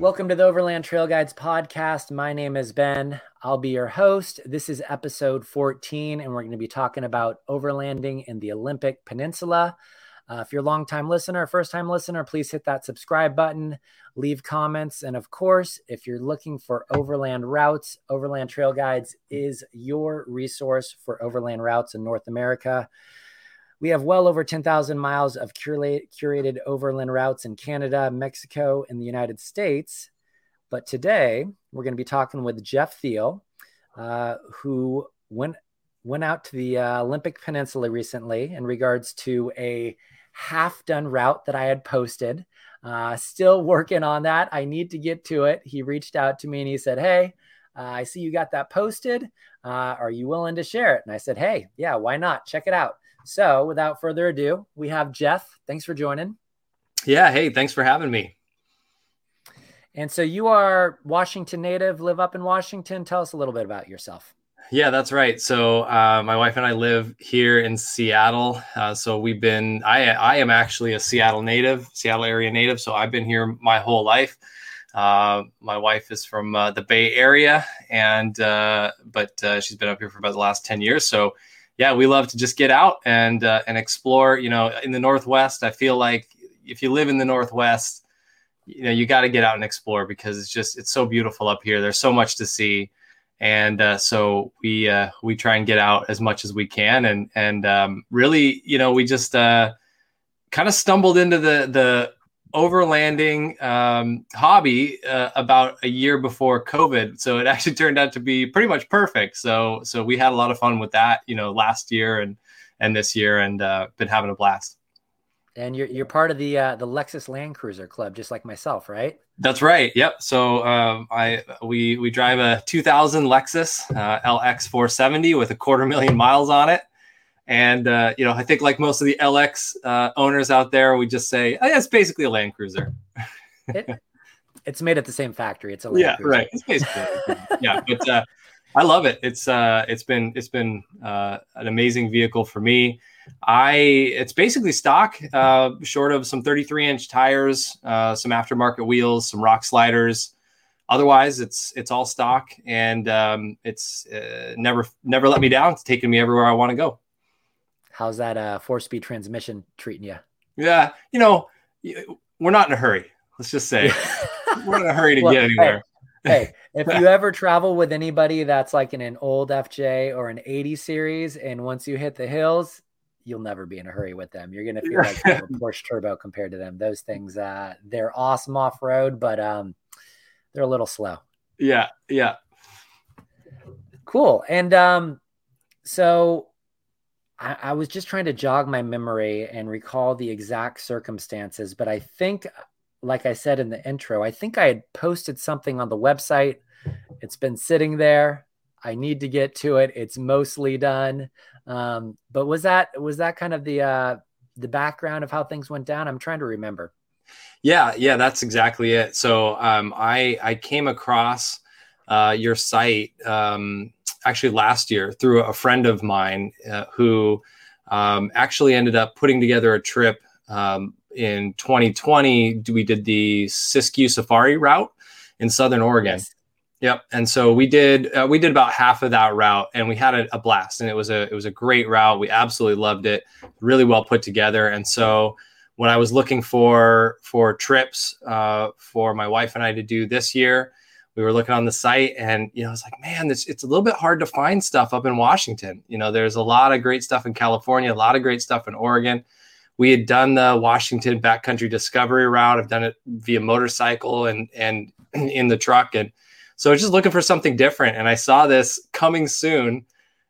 Welcome to the Overland Trail Guides podcast. My name is Ben. I'll be your host. This is episode 14, and we're going to be talking about overlanding in the Olympic Peninsula. Uh, if you're a long-time listener, first-time listener, please hit that subscribe button, leave comments, and of course, if you're looking for overland routes, Overland Trail Guides is your resource for overland routes in North America. We have well over 10,000 miles of curated overland routes in Canada, Mexico, and the United States. But today we're going to be talking with Jeff Thiel, uh, who went went out to the uh, Olympic Peninsula recently in regards to a half done route that I had posted. Uh, still working on that. I need to get to it. He reached out to me and he said, Hey, uh, I see you got that posted. Uh, are you willing to share it? And I said, Hey, yeah, why not? Check it out. So without further ado, we have Jeff. Thanks for joining. Yeah. Hey, thanks for having me. And so you are Washington native, live up in Washington. Tell us a little bit about yourself. Yeah, that's right. So uh, my wife and I live here in Seattle. Uh, so we've been. I I am actually a Seattle native, Seattle area native. So I've been here my whole life. Uh, my wife is from uh, the Bay Area, and uh, but uh, she's been up here for about the last ten years. So yeah, we love to just get out and and explore. You know, in the Northwest, I feel like if you live in the Northwest, you know you got to get out and explore because it's just it's so beautiful up here. There's so much to see and uh, so we uh, we try and get out as much as we can and and um, really you know we just uh, kind of stumbled into the the overlanding um, hobby uh, about a year before covid so it actually turned out to be pretty much perfect so so we had a lot of fun with that you know last year and and this year and uh, been having a blast and you're you're part of the uh, the Lexus Land Cruiser Club, just like myself, right? That's right. Yep. So um, I we we drive a 2000 Lexus uh, LX 470 with a quarter million miles on it, and uh, you know I think like most of the LX uh, owners out there, we just say oh, yeah, it's basically a Land Cruiser. it, it's made at the same factory. It's a Land yeah, Cruiser. right. It's basically yeah, but uh, I love it. It's uh, it's been it's been uh, an amazing vehicle for me. I it's basically stock, uh, short of some 33 inch tires, uh, some aftermarket wheels, some rock sliders. Otherwise, it's it's all stock, and um, it's uh, never never let me down. It's taken me everywhere I want to go. How's that uh, four speed transmission treating you? Yeah, you know, we're not in a hurry. Let's just say we're in a hurry to well, get anywhere. Hey, hey, if you ever travel with anybody that's like in an old FJ or an 80 series, and once you hit the hills, you'll never be in a hurry with them. You're gonna feel like a Porsche Turbo compared to them. Those things, uh, they're awesome off road, but um, they're a little slow. Yeah, yeah. Cool. And um, so I, I was just trying to jog my memory and recall the exact circumstances, but I think, like I said in the intro, I think I had posted something on the website. It's been sitting there. I need to get to it. It's mostly done. Um, but was that was that kind of the uh, the background of how things went down? I'm trying to remember. Yeah, yeah, that's exactly it. So um, I I came across uh, your site um, actually last year through a friend of mine uh, who um, actually ended up putting together a trip um, in 2020. We did the Siskiyou Safari route in Southern Oregon. Yes. Yep. And so we did uh, we did about half of that route, and we had a, a, blast, and it was a it was a great route. We absolutely loved it, really well put together. And so when I was looking for for trips uh, for my wife and I to do this year, we were looking on the site, and you know, it's like, man, this it's a little bit hard to find stuff up in Washington. You know, there's a lot of great stuff in California, a lot of great stuff in Oregon. We had done the Washington backcountry discovery route. I've done it via motorcycle and and in the truck and so I was just looking for something different, and I saw this coming soon,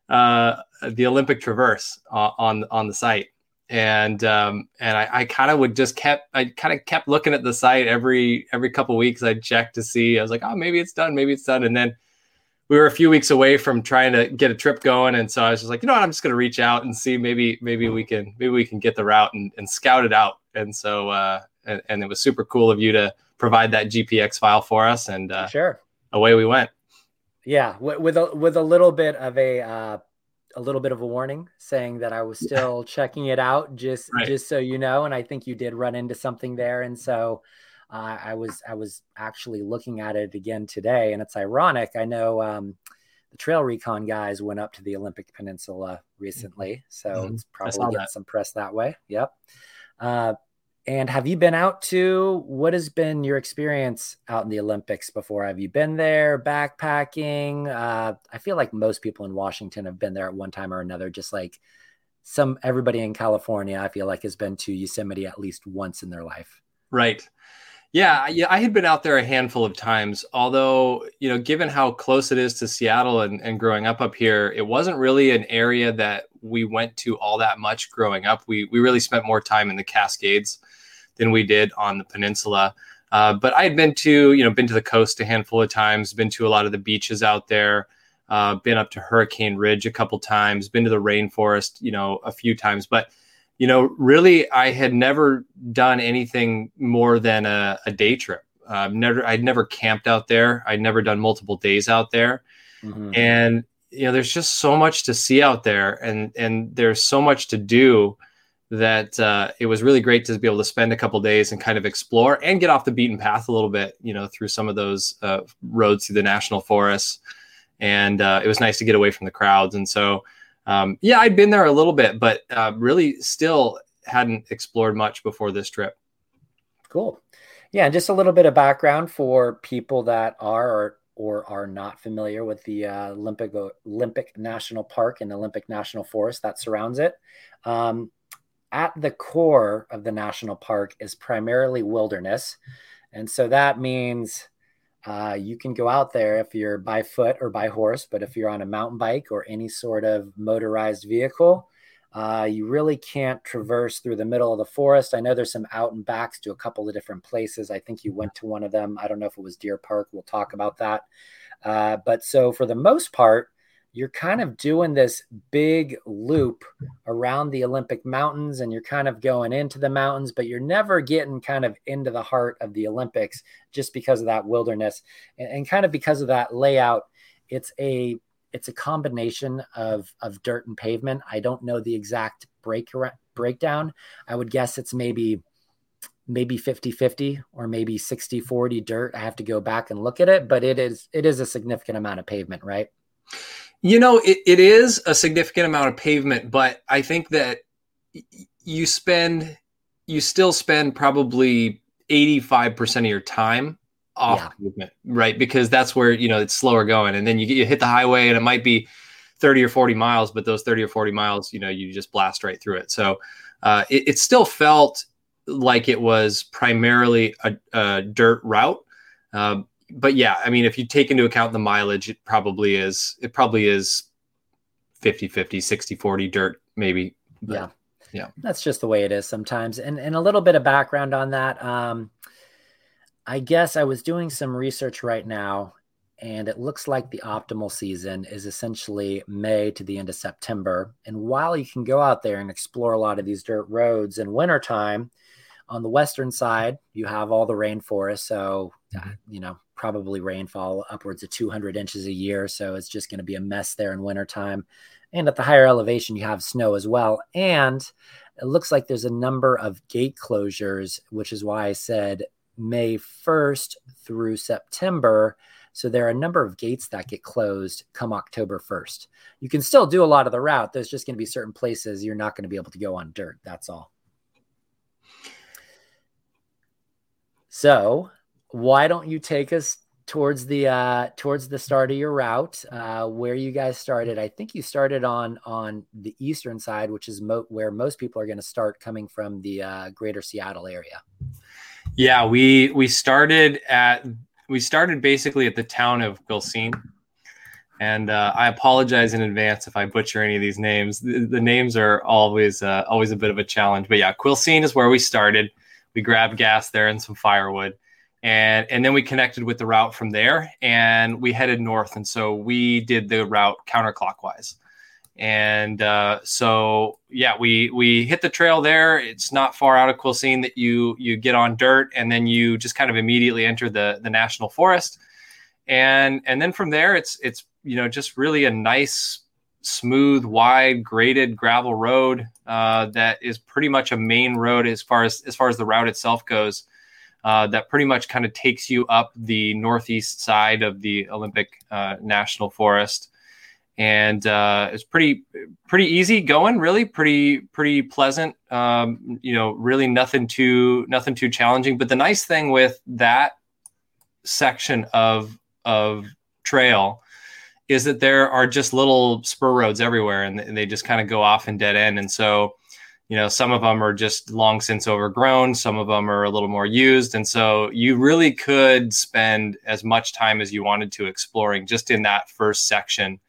uh, the Olympic Traverse uh, on on the site, and um, and I, I kind of would just kept I kind of kept looking at the site every every couple weeks. I'd check to see. I was like, oh, maybe it's done, maybe it's done, and then we were a few weeks away from trying to get a trip going, and so I was just like, you know what, I'm just going to reach out and see maybe maybe we can maybe we can get the route and, and scout it out. And so uh, and, and, it was super cool of you to provide that GPX file for us, and uh, sure away we went. Yeah, with a with a little bit of a uh, a little bit of a warning, saying that I was still checking it out, just right. just so you know. And I think you did run into something there, and so Uh, I was I was actually looking at it again today, and it's ironic. I know um, the Trail Recon guys went up to the Olympic Peninsula recently, so mm-hmm. it's probably getting some press that way. Yep. Uh, and have you been out to what has been your experience out in the Olympics before? Have you been there backpacking? Uh, I feel like most people in Washington have been there at one time or another, just like some everybody in California, I feel like has been to Yosemite at least once in their life. Right. Yeah, yeah, I had been out there a handful of times. Although, you know, given how close it is to Seattle and, and growing up up here, it wasn't really an area that we went to all that much growing up. We we really spent more time in the Cascades than we did on the peninsula. Uh, but I had been to, you know, been to the coast a handful of times, been to a lot of the beaches out there, uh, been up to Hurricane Ridge a couple times, been to the rainforest, you know, a few times. But you know, really, I had never done anything more than a, a day trip. Uh, never, I'd never camped out there. I'd never done multiple days out there, mm-hmm. and you know, there's just so much to see out there, and and there's so much to do that uh, it was really great to be able to spend a couple days and kind of explore and get off the beaten path a little bit, you know, through some of those uh, roads through the national forests. And uh, it was nice to get away from the crowds. And so um, yeah, I'd been there a little bit, but uh, really still hadn't explored much before this trip. Cool. Yeah, and just a little bit of background for people that are or, are not familiar with the uh, Olympic Olympic National Park and Olympic National Forest that surrounds it. Um, at the core of the national park is primarily wilderness, and so that means uh, you can go out there if you're by foot or by horse, but if you're on a mountain bike or any sort of motorized vehicle, uh, you really can't traverse through the middle of the forest. I know there's some out and backs to a couple of different places. I think you went to one of them. I don't know if it was Deer Park. We'll talk about that. Uh, but so for the most part, you're kind of doing this big loop around the Olympic mountains and you're kind of going into the mountains, but you're never getting kind of into the heart of the Olympics just because of that wilderness and, and kind of because of that layout. It's a it's a combination of of dirt and pavement. I don't know the exact break breakdown. I would guess it's maybe maybe 50-50 or maybe 60-40 dirt. I have to go back and look at it, but it is it is a significant amount of pavement, right? You know, it, it is a significant amount of pavement, but I think that you spend, you still spend probably 85% of your time off yeah. pavement, right? Because that's where, you know, it's slower going. And then you, you hit the highway and it might be 30 or 40 miles, but those 30 or 40 miles, you know, you just blast right through it. So uh, it, it still felt like it was primarily a, a dirt route. Uh, but yeah, I mean, if you take into account the mileage, it probably is, it probably is 50, 50, 60, 40 dirt, maybe. But, yeah. Yeah. That's just the way it is sometimes. And, and a little bit of background on that. Um, I guess I was doing some research right now, and it looks like the optimal season is essentially May to the end of September. And while you can go out there and explore a lot of these dirt roads in wintertime, on the western side, you have all the rainforest. So, mm-hmm. you know, probably rainfall upwards of 200 inches a year. So it's just going to be a mess there in wintertime. And at the higher elevation, you have snow as well. And it looks like there's a number of gate closures, which is why I said May 1st through September. So there are a number of gates that get closed come October 1st. You can still do a lot of the route. There's just going to be certain places you're not going to be able to go on dirt. That's all. So why don't you take us towards the uh, towards the start of your route, uh, where you guys started? I think you started on on the eastern side, which is mo- where most people are going to start coming from the uh, greater Seattle area. Yeah, we we started at we started basically at the town of Quilcene. And uh, I apologize in advance if I butcher any of these names. The, the names are always uh, always a bit of a challenge. But yeah, Quilcene is where we started. We grabbed gas there and some firewood and and then we connected with the route from there and we headed north. And so we did the route counterclockwise. And uh, so yeah we we hit the trail there. It's not far out of Quilcene that you you get on dirt and then you just kind of immediately enter the the national forest. And and then from there it's it's you know just really a nice smooth wide graded gravel road uh, that is pretty much a main road as far as as far as the route itself goes uh, that pretty much kind of takes you up the northeast side of the Olympic uh, National Forest. And uh, it's pretty pretty easy going, really pretty pretty pleasant. Um, you know, really nothing too nothing too challenging. But the nice thing with that section of of trail is that there are just little spur roads everywhere and they just kind of go off in dead end. And so, you know, some of them are just long since overgrown, some of them are a little more used. And so you really could spend as much time as you wanted to exploring just in that first section.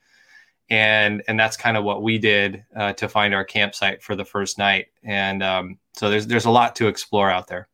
And, and that's kind of what we did uh, to find our campsite for the first night. And um, so there's, there's a lot to explore out there.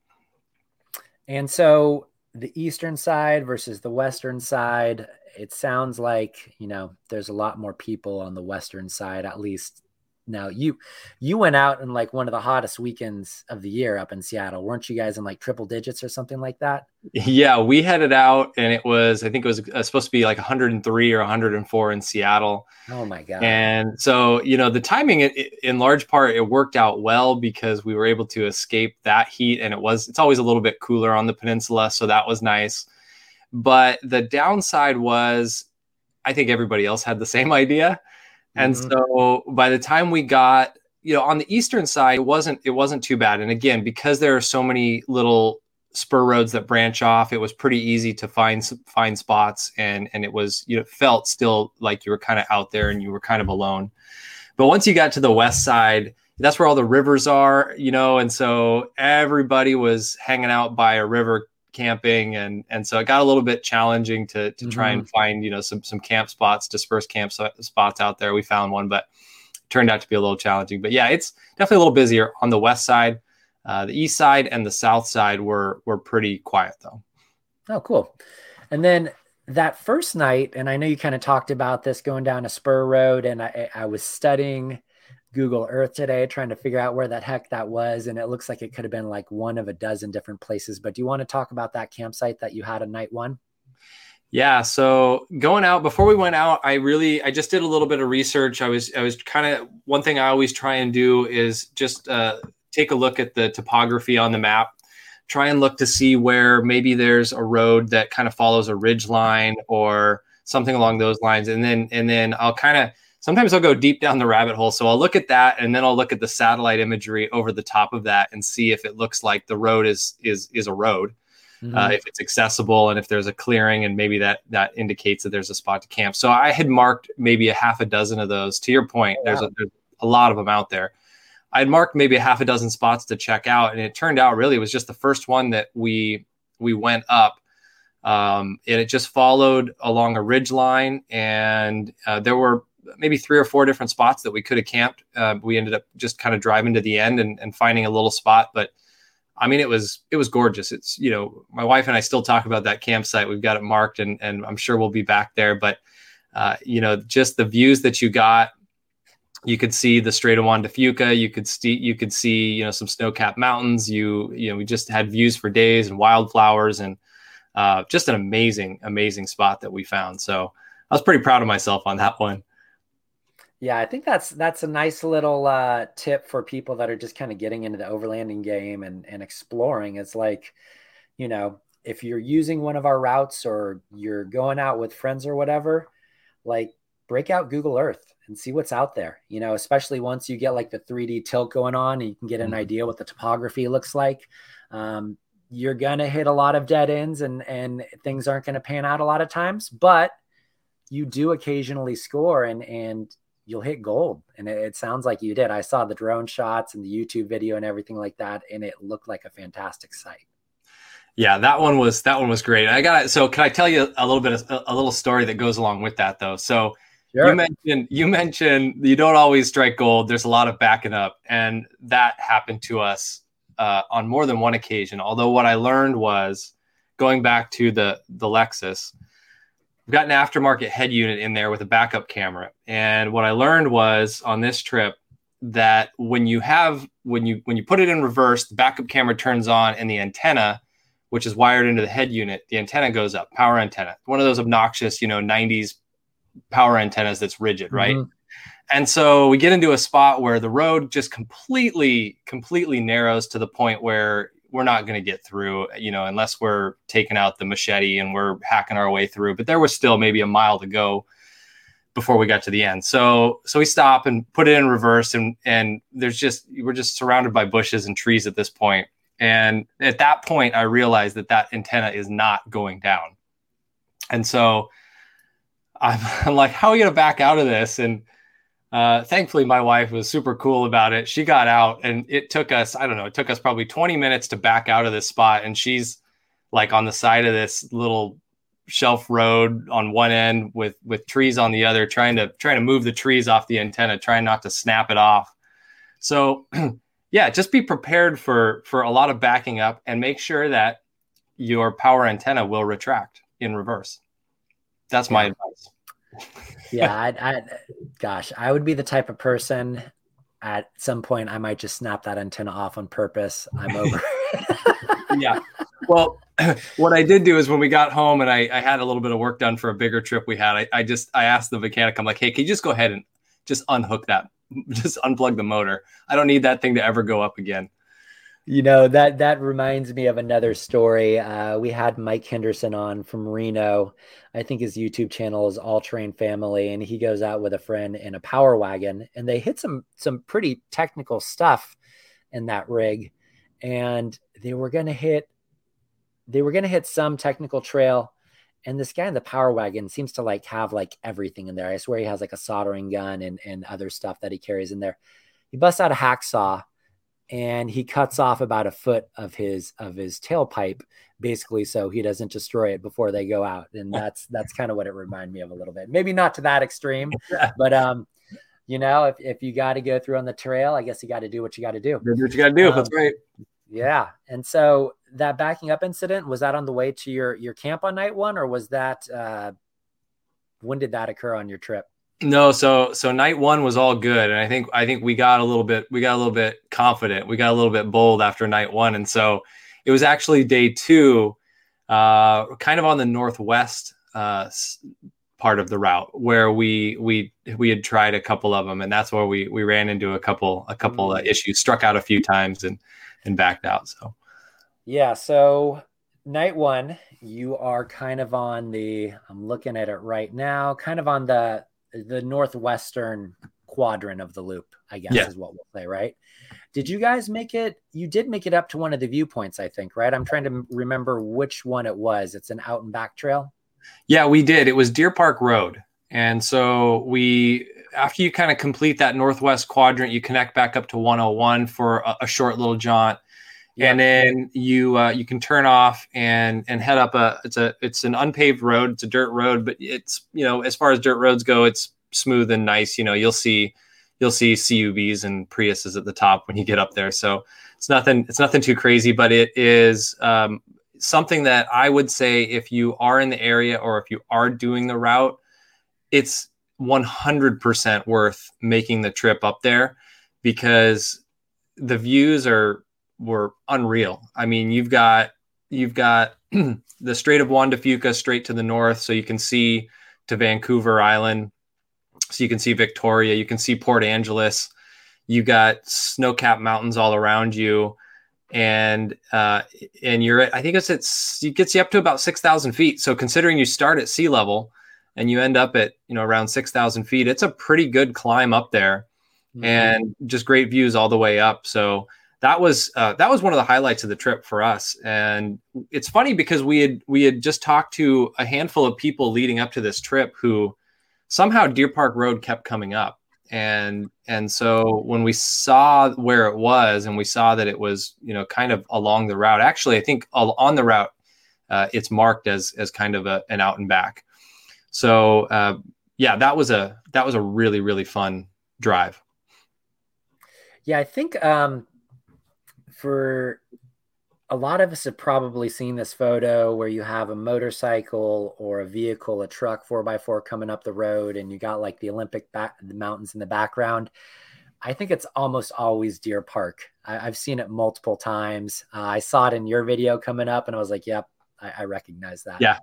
And so the eastern side versus the western side it sounds like you know there's a lot more people on the western side at least now you you went out in like one of the hottest weekends of the year up in Seattle. Weren't you guys in like triple digits or something like that? Yeah we headed out and it was I think it was uh, supposed to be like 103 or 104 in Seattle. Oh my god. And so you know the timing it, it, in large part it worked out well because we were able to escape that heat and it was it's always a little bit cooler on the peninsula so that was nice. But the downside was, I think everybody else had the same idea. And mm-hmm. so by the time we got, you know, on the eastern side, it wasn't it wasn't too bad. And again, because there are so many little spur roads that branch off, it was pretty easy to find find spots, and and it was you know felt still like you were kind of out there and you were kind of alone. But once you got to the west side, that's where all the rivers are, you know, and so everybody was hanging out by a river camping and and so it got a little bit challenging to to mm-hmm. try and mm-hmm. find you know some some camp spots dispersed camp spots out there we found one but turned out to be a little challenging but yeah it's definitely a little busier on the west side uh, the east side and the south side were were pretty quiet though oh cool and then that first night and i know you kind of talked about this going down a spur road and i i was studying Google Earth today trying to figure out where that heck that was. And it looks like it could have been like one of a dozen different places. But do you want to talk about that campsite that you had on night one? Yeah. So going out before we went out, I really I just did a little bit of research. I was I was kind of one thing I always try and do is just uh, take a look at the topography on the map. Try and look to see where maybe there's a road that kind of follows a ridge line or something along those lines, and then and then I'll kind of sometimes I'll go deep down the rabbit hole. So I'll look at that and then I'll look at the satellite imagery over the top of that and see if it looks like the road is is is a road. Mm-hmm. Uh, if it's accessible and if there's a clearing and maybe that that indicates that there's a spot to camp. So I had marked maybe a half a dozen of those. To your point, oh, there's, a, there's a lot of them out there. I had marked maybe a half a dozen spots to check out, and it turned out really it was just the first one that we we went up, um, and it just followed along a ridge line, and uh, there were maybe three or four different spots that we could have camped. Uh, we ended up just kind of driving to the end and, and finding a little spot, but I mean, it was it was gorgeous. It's you know, my wife and I still talk about that campsite. We've got it marked, and and I'm sure we'll be back there. But uh, you know, just the views that you got. You could see the Strait of Juan de Fuca. You could see you could see you know some snow-capped mountains. You you know we just had views for days and wildflowers and uh, just an amazing amazing spot that we found. So I was pretty proud of myself on that one. Yeah, I think that's that's a nice little uh, tip for people that are just kind of getting into the overlanding game and and exploring. It's like, you know, if you're using one of our routes or you're going out with friends or whatever, like break out Google Earth and see what's out there. You know, especially once you get like the 3D tilt going on and you can get an mm-hmm. idea what the topography looks like. Um, you're gonna hit a lot of dead ends and and things aren't gonna pan out a lot of times, but you do occasionally score and and you'll hit gold. And it, it, sounds like you did. I saw the drone shots and the YouTube video and everything like that, and it looked like a fantastic site. Yeah, that one was that one was great. I got it. So can I tell you a little bit of a little story that goes along with that though? So sure. you mentioned you mentioned you don't always strike gold. There's a lot of backing up, and that happened to us uh, on more than one occasion. Although what I learned was going back to the the Lexus We've got an aftermarket head unit in there with a backup camera. And what I learned was on this trip that when you have when you when you put it in reverse, the backup camera turns on and the antenna, which is wired into the head unit, the antenna goes up, power antenna. One of those obnoxious, you know, 90s power antennas that's rigid, right? Mm-hmm. And so we get into a spot where the road just completely, completely narrows to the point where we're not going to get through, you know, unless we're taking out the machete and we're hacking our way through. But there was still maybe a mile to go before we got to the end. So so we stop and put it in reverse, and and there's just we're just surrounded by bushes and trees at this point. And at that point, I realized that that antenna is not going down. And so I'm, I'm like, how are we going to back out of this? And uh, thankfully, my wife was super cool about it. She got out, and it took us, I don't know, it took us probably 20 minutes to back out of this spot. And she's like on the side of this little shelf road on one end with with trees on the other, trying to trying to move the trees off the antenna, trying not to snap it off. So, yeah, just be prepared for for a lot of backing up, and make sure that your power antenna will retract in reverse. That's my advice yeah, I, I, gosh, I would be the type of person at some point I might just snap that antenna off on purpose. I'm over. yeah. Well, what I did do is when we got home and I, I, had a little bit of work done for a bigger trip we had, I, I just I asked the mechanic, I'm like, hey, can you just go ahead and just unhook that, just unplug the motor. I don't need that thing to ever go up again. You know that that reminds me of another story. Uh, we had Mike Henderson on from Reno. I think his YouTube channel is All Terrain Family, and he goes out with a friend in a power wagon, and they hit some some pretty technical stuff in that rig, and they were gonna hit they were gonna hit some technical trail, and this guy in the power wagon seems to like have like everything in there. I swear he has like a soldering gun and and other stuff that he carries in there. He busts out a hacksaw and he cuts off about a foot of his of his tailpipe basically so he doesn't destroy it before they go out and that's that's kind of what it reminded me of a little bit. Maybe not to that extreme but um you know if, if you got to go through on the trail i guess you got to do what you got to do do what you got to do um, that's right. yeah and so that backing up incident was that on the way to your your camp on night one or was that uh when did that occur on your trip no, so so night one was all good, and I think I think we got a little bit we got a little bit confident, we got a little bit bold after night one, and so it was actually day two, uh, kind of on the northwest uh, part of the route where we we we had tried a couple of them, and that's where we we ran into a couple a couple mm. issues, struck out a few times, and and backed out. So yeah, so night one, you are kind of on the I'm looking at it right now, kind of on the the northwestern quadrant of the loop, I guess yeah. is what we'll say, right? Did you guys make it? You did make it up to one of the viewpoints, I think, right? I'm trying to remember which one it was. It's an out and back trail. Yeah, we did. It was Deer Park Road. And so we, after you kind of complete that northwest quadrant, you connect back up to 101 for a, a short little jaunt. Yeah. And then you uh, you can turn off and and head up a it's a it's an unpaved road it's a dirt road but it's you know as far as dirt roads go it's smooth and nice you know you'll see you'll see CUVs and Priuses at the top when you get up there so it's nothing it's nothing too crazy but it is um, something that I would say if you are in the area or if you are doing the route it's 100% worth making the trip up there because the views are were unreal. I mean, you've got you've got the Strait of Juan de Fuca straight to the north, so you can see to Vancouver Island. So you can see Victoria, you can see Port Angeles. You got snow-capped mountains all around you, and uh, and you're at, I think it's it's it gets you up to about six thousand feet. So considering you start at sea level and you end up at you know around six thousand feet, it's a pretty good climb up there, mm-hmm. and just great views all the way up. So that was uh, that was one of the highlights of the trip for us. And it's funny because we had we had just talked to a handful of people leading up to this trip who somehow Deer Park Road kept coming up. And and so when we saw where it was and we saw that it was you know kind of along the route, actually I think on the route uh, it's marked as as kind of a, an out and back. So uh, yeah, that was a that was a really really fun drive. Yeah, I think um, for a lot of us have probably seen this photo where you have a motorcycle or a vehicle, a truck, four by four coming up the road, and you got like the Olympic back, the mountains in the background. I think it's almost always Deer Park. I, have seen it multiple times. Uh, I saw it in your video coming up, and I was like, "Yep, I, I recognize that." Yeah,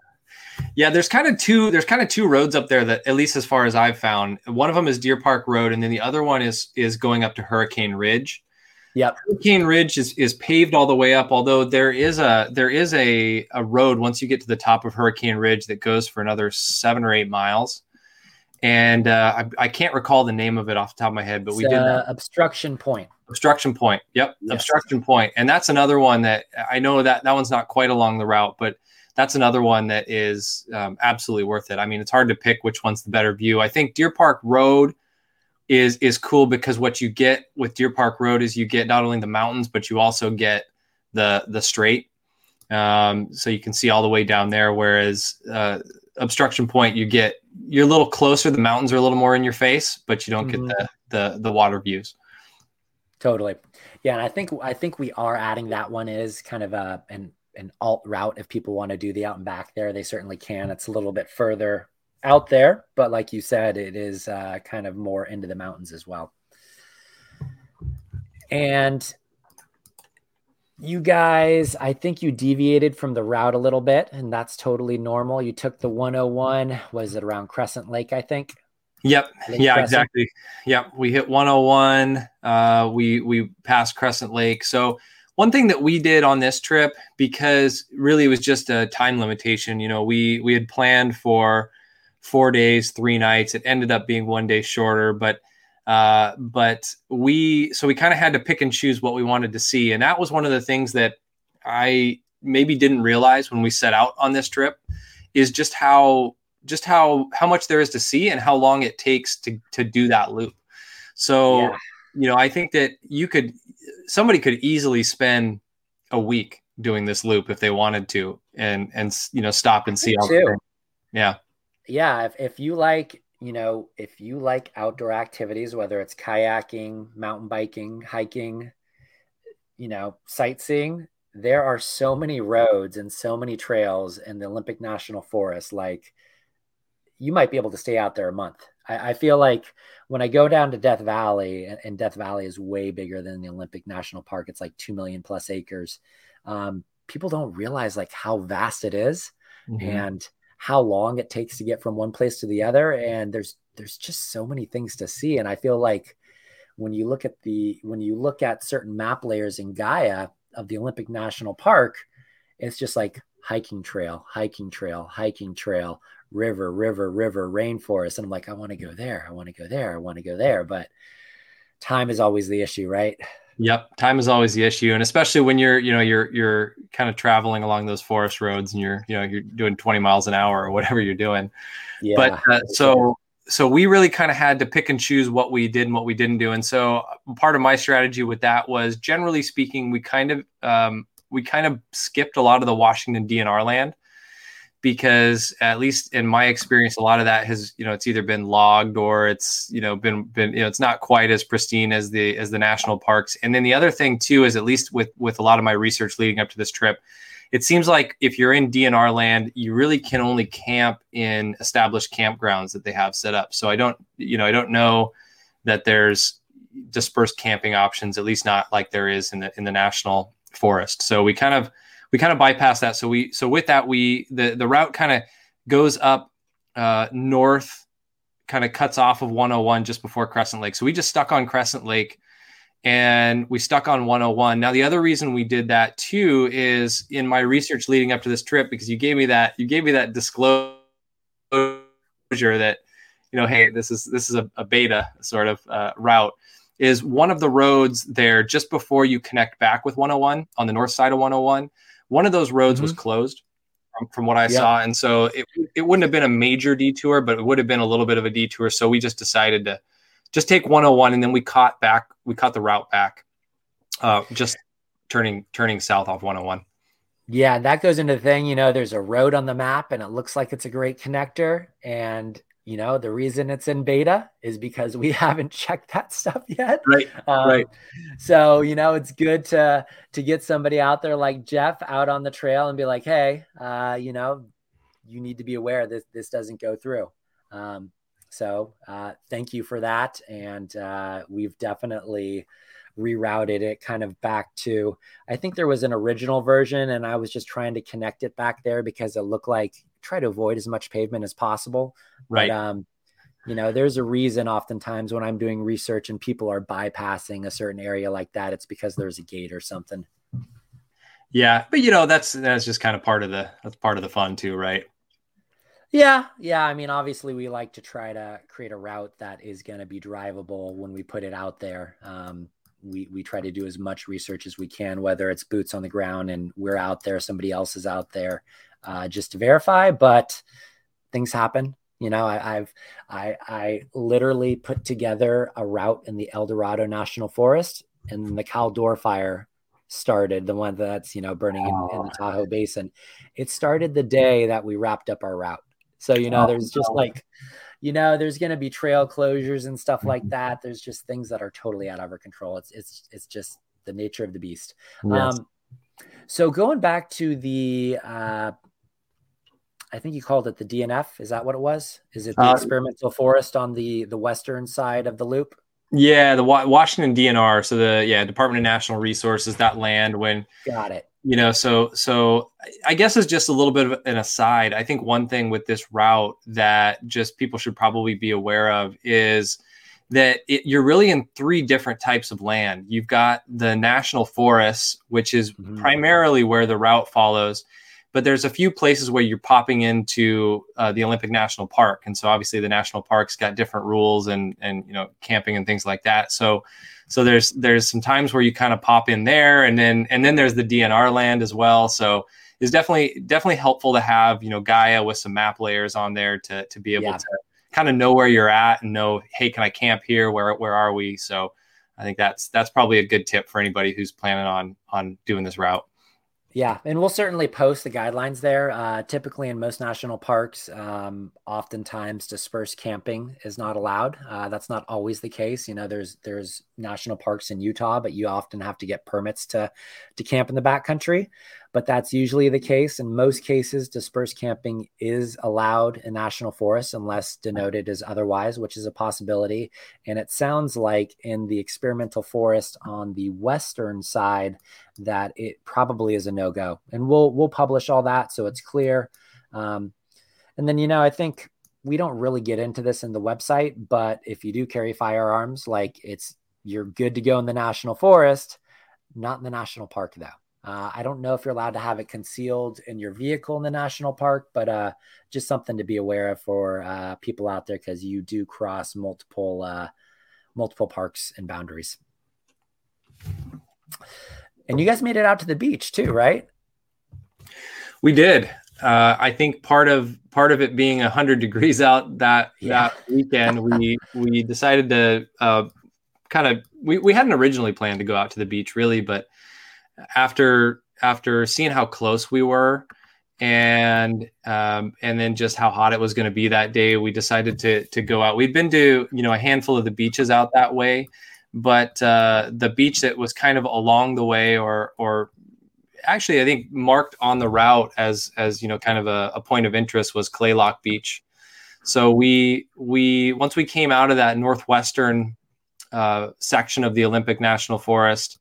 yeah. There's kind of two. There's kind of two roads up there that, at least as far as I've found, one of them is Deer Park Road, and then the other one is is going up to Hurricane Ridge. Yep. Hurricane Ridge is, is paved all the way up, although there is a there is a, a road once you get to the top of Hurricane Ridge that goes for another seven or eight miles. And uh, I, I, can't recall the name of it off the top of my head, but it's, we did uh, obstruction point. Obstruction point. Yep, yes. obstruction point. And that's another one that I know that that one's not quite along the route, but that's another one that is um, absolutely worth it. I mean, it's hard to pick which one's the better view. I think Deer Park Road is is cool because what you get with Deer Park Road is you get not only the mountains but you also get the the strait, um, so you can see all the way down there. Whereas uh, obstruction point, you get you're a little closer. The mountains are a little more in your face, but you don't mm-hmm. get the the the water views. Totally, yeah. And I think I think we are adding that one is kind of a an an alt route if people want to do the out and back there they certainly can it's a little bit further out there, but like you said, it is uh, kind of more into the mountains as well. And you guys, I think you deviated from the route a little bit, and that's totally normal. You took the 101, was it around Crescent Lake, I think? Yep. Lake yeah, Crescent. exactly. Yep. We hit 101. Uh, we we passed Crescent Lake. So one thing that we did on this trip, because really it was just a time limitation, you know, we we had planned for four days, three nights. It ended up being one day shorter, but uh, but we so we kind of had to pick and choose what we wanted to see, and that was one of the things that I maybe didn't realize when we set out on this trip is just how just how how much there is to see and how long it takes to to do that loop. So yeah. you know, I think that you could somebody could easily spend a week doing this loop if they wanted to and and you know stop and see how yeah yeah, if, if you like, you know, if you like outdoor activities, whether it's kayaking, mountain biking, hiking, you know, sightseeing, there are so many roads and so many trails in the Olympic National Forest. Like, you might be able to stay out there a month. I, I feel like when I go down to Death Valley, and, and, Death Valley is way bigger than the Olympic National Park, it's like 2 million plus acres. Um, people don't realize like how vast it is. Mm-hmm. And how long it takes to get from one place to the other and there's there's just so many things to see. And i feel like when you look at the when you look at certain map layers in gaia of the olympic national park it's just like hiking trail hiking trail hiking trail river river river rainforest. And i'm like i want to go there i want to go there i want to go there. But time is always the issue right Yep, time is always the issue, and especially when you're, you know, you're you're kind of traveling along those forest roads, and you're, you know, you're doing 20 miles an hour or whatever you're doing. Yeah. But uh, so so we really kind of had to pick and choose what we did and what we didn't do, and so part of my strategy with that was, generally speaking, we kind of um, we kind of skipped a lot of the Washington DNR land because at least in my experience a lot of that has you know it's either been logged or it's you know been been you know it's not quite as pristine as the as the national parks. And then the other thing too is at least with with a lot of my research leading up to this trip it seems like if you're in DNR land you really can only camp in established campgrounds that they have set up. So i don't you know i don't know that there's dispersed camping options at least not like there is in the in the national forest. So we kind of we kind of bypass that. So we so with that we the the route kind of goes up uh, north, kind of cuts off of 101 just before Crescent Lake. So we just stuck on Crescent Lake and we stuck on 101. Now the other reason we did that too is in my research leading up to this trip because you gave me that you gave me that disclosure that you know hey this is this is a, a beta sort of uh, route is one of the roads there just before you connect back with 101 on the north side of 101 one of those roads mm-hmm. was closed from, from what I yeah. saw, and so it it wouldn't have been a major detour, but it would have been a little bit of a detour. So we just decided to just take 101, and then we caught back. We caught the route back, uh, just turning turning south off 101. Yeah, that goes into the thing. You know, there's a road on the map, and it looks like it's a great connector, and you know the reason it's in beta is because we haven't checked that stuff yet. Right um, right. so you know it's good to to get somebody out there like jeff out on the trail and be like hey uh, you know you need to be aware that this doesn't go through. Um, so uh, thank you for that. And uh, we've definitely rerouted it kind of back to i think there was an original version and i was just trying to connect it back there because it looked like try to avoid as much pavement as possible. Right. But, um, You know, there's a reason oftentimes when I'm doing research and people are bypassing a certain area like that, it's because there's a gate or something. Yeah, but you know, that's that's just kind of part of the that's part of the fun too, right? Yeah, yeah. I mean, obviously, we like to try to create a route that is going to be drivable when we put it out there. Um, we we try to do as much research as we can, whether it's boots on the ground and we're out there, somebody else is out there, uh, just to verify. But things happen. You know, I, have I I literally put together a route in the Eldorado National Forest, and the Caldor fire started, the one that's you know burning in, in the Tahoe Basin. It started the day that we wrapped up our route. So you know, there's just like you know, there's going to be trail closures and stuff like mm-hmm. that. There's just things that are totally out of our control. It's it's it's just the nature of the beast. Yes. Um, so going back to the, uh, I think you called it the DNF. Is that what it was? Is it the uh, experimental forest on the the western side of the loop? Yeah, the Washington DNR. So the yeah Department of National Resources. That land when got it you know so so i guess as just a little bit of an aside i think one thing with this route that just people should probably be aware of is that it, you're really in three different types of land you've got the national forests which is mm-hmm. primarily where the route follows but there's a few places where you're popping into uh, the olympic national park and so obviously the national park's got different rules and and you know camping and things like that so so there's there's some times where you kind of pop in there, and then and then there's the DNR land as well. So it's definitely definitely helpful to have you know Gaia with some map layers on there to to be able yeah. to kind of know where you're at and know hey can I camp here where where are we so I think that's that's probably a good tip for anybody who's planning on on doing this route. Yeah, and we'll certainly post the guidelines there. Uh, typically, in most national parks, um, oftentimes dispersed camping is not allowed. Uh, that's not always the case. You know, there's there's national parks in Utah, but you often have to get permits to to camp in the backcountry but that's usually the case. In most cases, dispersed camping is allowed in national forests unless denoted as otherwise, which is a possibility. And it sounds like in the experimental forest on the western side that it probably is a no go. And we'll we'll publish all that so it's clear. Um, and then you know, I think we don't really get into this in the website, but if you do carry firearms, like it's you're good to go in the national forest, not in the national park though. Uh, I don't know if you're allowed to have it concealed in your vehicle in the national park, but uh, just something to be aware of for uh, people out there because you do cross multiple uh, multiple parks and boundaries. And you guys made it out to the beach too, right? We did. Uh, I think part of part of it being hundred degrees out that yeah. that weekend, we we decided to uh, kind of we, we hadn't originally planned to go out to the beach really, but after after seeing how close we were and um, and then just how hot it was going to be that day, we decided to to go out. We'd been to you know a handful of the beaches out that way, but uh, the beach that was kind of along the way, or or actually I think marked on the route as as you know kind of a, a point of interest was Kalaloch Beach. So we we once we came out of that northwestern uh, section of the Olympic National Forest,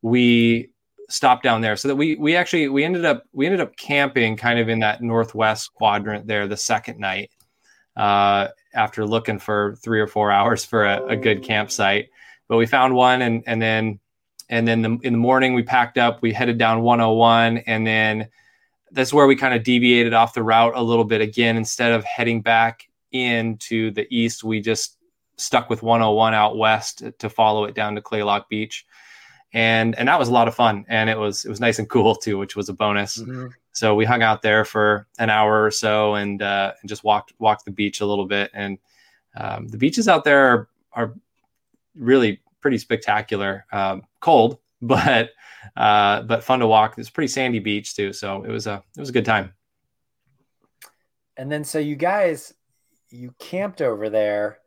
we stop down there. So that we we actually we ended up we ended up camping kind of in that northwest quadrant there the second night uh, after looking for three or four hours for a, a, good campsite. But we found one and and then and then the, in the morning we packed up we headed down 101 and then that's where we kind of deviated off the route a little bit again. Instead of heading back into the east we just stuck with 101 out west to follow it down to Kalaloch beach and and that was a lot of fun. And it was it was nice and cool too which was a bonus. Mm-hmm. so we hung out there for an hour or so and uh, and just walked walked the beach a little bit. And um, the beaches out there are, are really pretty spectacular. Um, cold but uh, but fun to walk. It's pretty sandy beach too. So it was a it was a good time. And then so you guys you camped over there.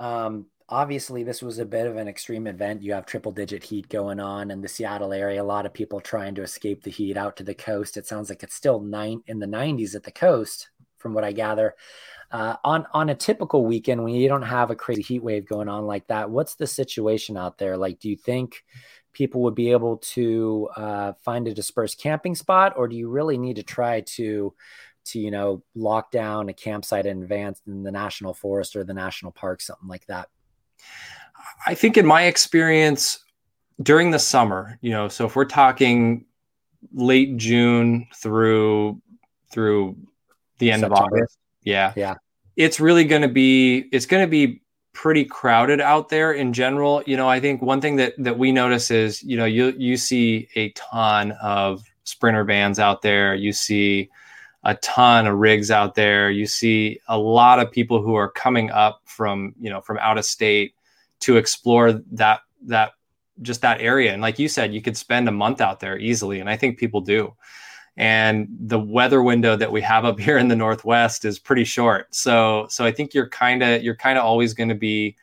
Um, obviously this was a bit of an extreme event. You have triple digit heat going on in the seattle area a lot of people trying to escape the heat out to the coast. It sounds like it's still nine in the 90s at the coast from what i gather. Uh, on on a typical weekend when you don't have a crazy heat wave going on like that what's the situation out there? Like do you think people would be able to uh, find a dispersed camping spot or do you really need to try to to you know lock down a campsite in advance in the national forest or the national park, something like that? I think in my experience during the summer, you know, so if we're talking late June through through the end September. of August, yeah, yeah, it's really going to be it's going to be pretty crowded out there in general. You know, I think one thing that that we notice is, you know, you you see a ton of sprinter vans out there. You see a ton of rigs out there. You see a lot of people who are coming up from, you know, from out of state to explore that that just that area. And like you said, you could spend a month out there easily, and I think people do. And the weather window that we have up here in the Northwest is pretty short. So so I think you're kind of you're kind of always going to be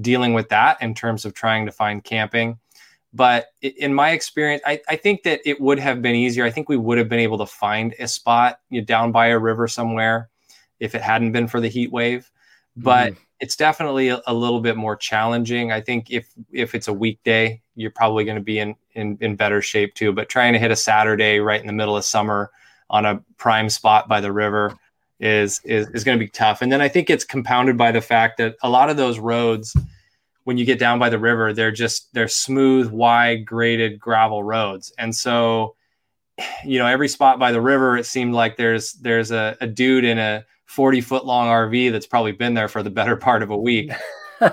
dealing with that in terms of trying to find camping. But in my experience, I, I think that it would have been easier. I think we would have been able to find a spot you know, down by a river somewhere if it hadn't been for the heat wave. But mm it's definitely a, a, little bit more challenging. I think if if it's a weekday, you're probably going to be in, in in better shape too. But trying to hit a Saturday right in the middle of summer on a prime spot by the river is is, is going to be tough. And then I think it's compounded by the fact that a lot of those roads, when you get down by the river, they're just they're smooth, wide, graded gravel roads, and so you know every spot by the river, it seemed like there's there's a, a dude in a 40 foot long RV that's probably been there for the better part of a week,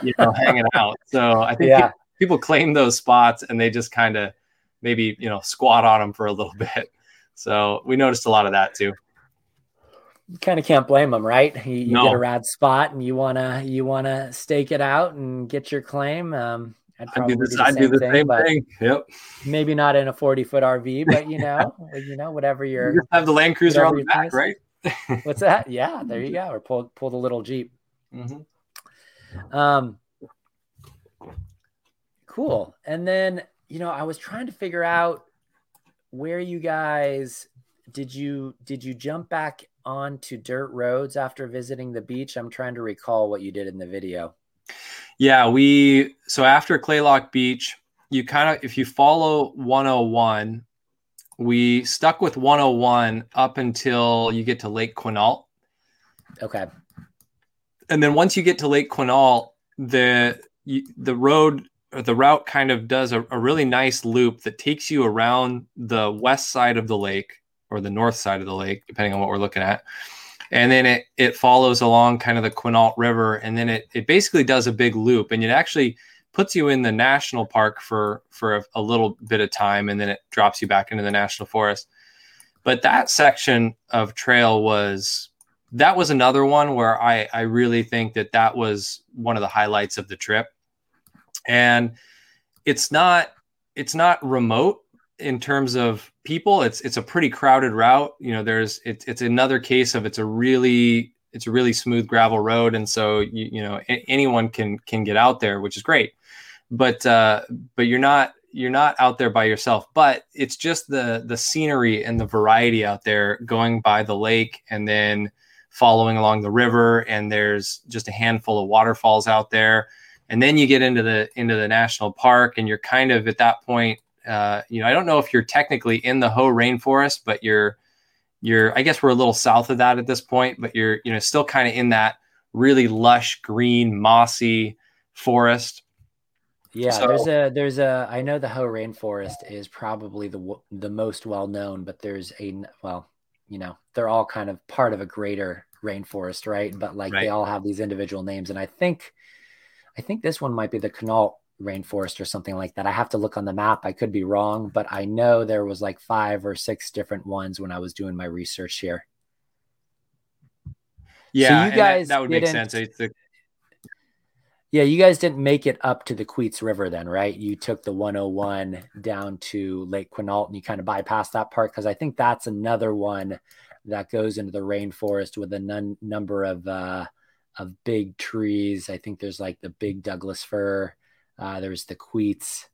you know, hanging out. So I think yeah. people, claim those spots and they just kind of maybe, you know, squat on them for a little bit. So we noticed a lot of that too. You kind of can't blame them, right? You, you no. get a rad spot and you wanna you wanna stake it out and get your claim. Um, I'd probably do, this, do the I'd same, do the thing, same thing. Yep. Maybe not in a 40 foot RV, but you know, you know, whatever you're. You have the Land Cruiser on the back, right? What's that? Yeah, there you go. Or pull pull the little Jeep. Mm-hmm. Um, cool. And then you know, I was trying to figure out where you guys did you did you jump back onto dirt roads after visiting the beach? I'm trying to recall what you did in the video. Yeah, we so after Kalaloch Beach, you kind of if you follow 101 we stuck with 101 up until you get to Lake Quinault. Okay. And then once you get to Lake Quinault, the the road or the route kind of does a, a really nice loop that takes you around the west side of the lake or the north side of the lake, depending on what we're looking at. And then it it follows along kind of the Quinault River, and then it it basically does a big loop, and it actually puts you in the national park for for a, a, little bit of time and then it drops you back into the national forest but that section of trail was that was another one where i i really think that that was one of the highlights of the trip and it's not it's not remote in terms of people it's it's a pretty crowded route you know there's it's it's another case of it's a really it's a really smooth gravel road and so you, you know a- anyone can can get out there which is great but uh, but you're not you're not out there by yourself. But it's just the the scenery and the variety out there, going by the lake and then following along the river, and there's just a handful of waterfalls out there. And then you get into the into the national park, and you're kind of at that point. Uh, you know, I don't know if you're technically in the Hoh rainforest, but you're you're. I guess we're a little south of that at this point, but you're you know still kind of in that really lush green mossy forest yeah, so, there's a there's a I know the Hoh rainforest is probably the the most well known, but there's a well, you know, they're all kind of part of a greater rainforest, right? But like right. they all have these individual names, and I think I think this one might be the Quinault rainforest or something like that. I have to look on the map. I could be wrong, but I know there was like five or six different ones when I was doing my research here. Yeah, so you guys that, that would make sense. The yeah, you guys didn't make it up to the Queets River then, right? You took the 101 down to Lake Quinault and you kind of bypassed that part because I think that's another one that goes into the rainforest with a nun- number of uh, of big trees. I think there's like the big Douglas fir. Uh, there's the Queets.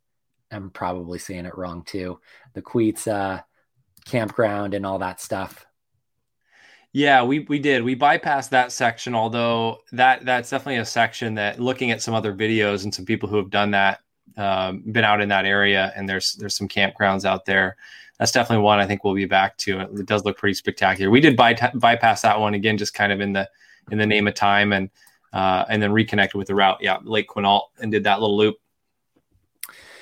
I'm probably saying it wrong too. The Queets uh, campground and all that stuff. Yeah, we we did. We bypassed that section, although that that's definitely a section that looking at some other videos and some people who have done that, um, been out in that area, and there's there's some campgrounds out there. that's definitely one I think we'll be back to. It does look pretty spectacular. We did by, bypass that one again, just kind of in the in the name of time, and uh, and then reconnected with the route. Yeah, Lake Quinault, and did that little loop.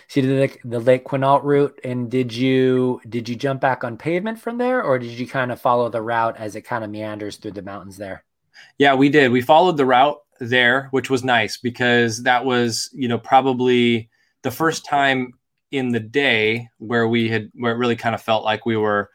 So you did the, the Lake Quinault route, and did you did you jump back on pavement from there, or did you kind of follow the route as it kind of meanders through the mountains there? Yeah, we did. We followed the route there, which was nice because that was you know probably the first time in the day where we had where it really kind of felt like we were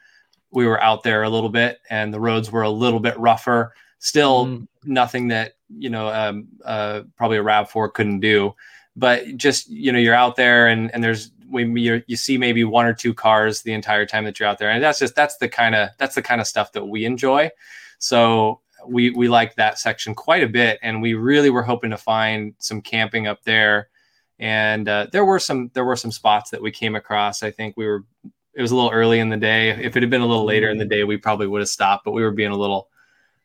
we were out there a little bit and the roads were a little bit rougher still mm. nothing that you know um, uh, probably a rav4 couldn't do but just you know you're out there and and there's when you you see maybe one or two cars the entire time that you're out there and that's just that's the kind of that's the kind of stuff that we enjoy so we we like that section quite a bit and we really were hoping to find some camping up there and uh, there were some there were some spots that we came across. I think we were it was a little early in the day. If it had been a little later in the day, we probably would have stopped. But we were being a little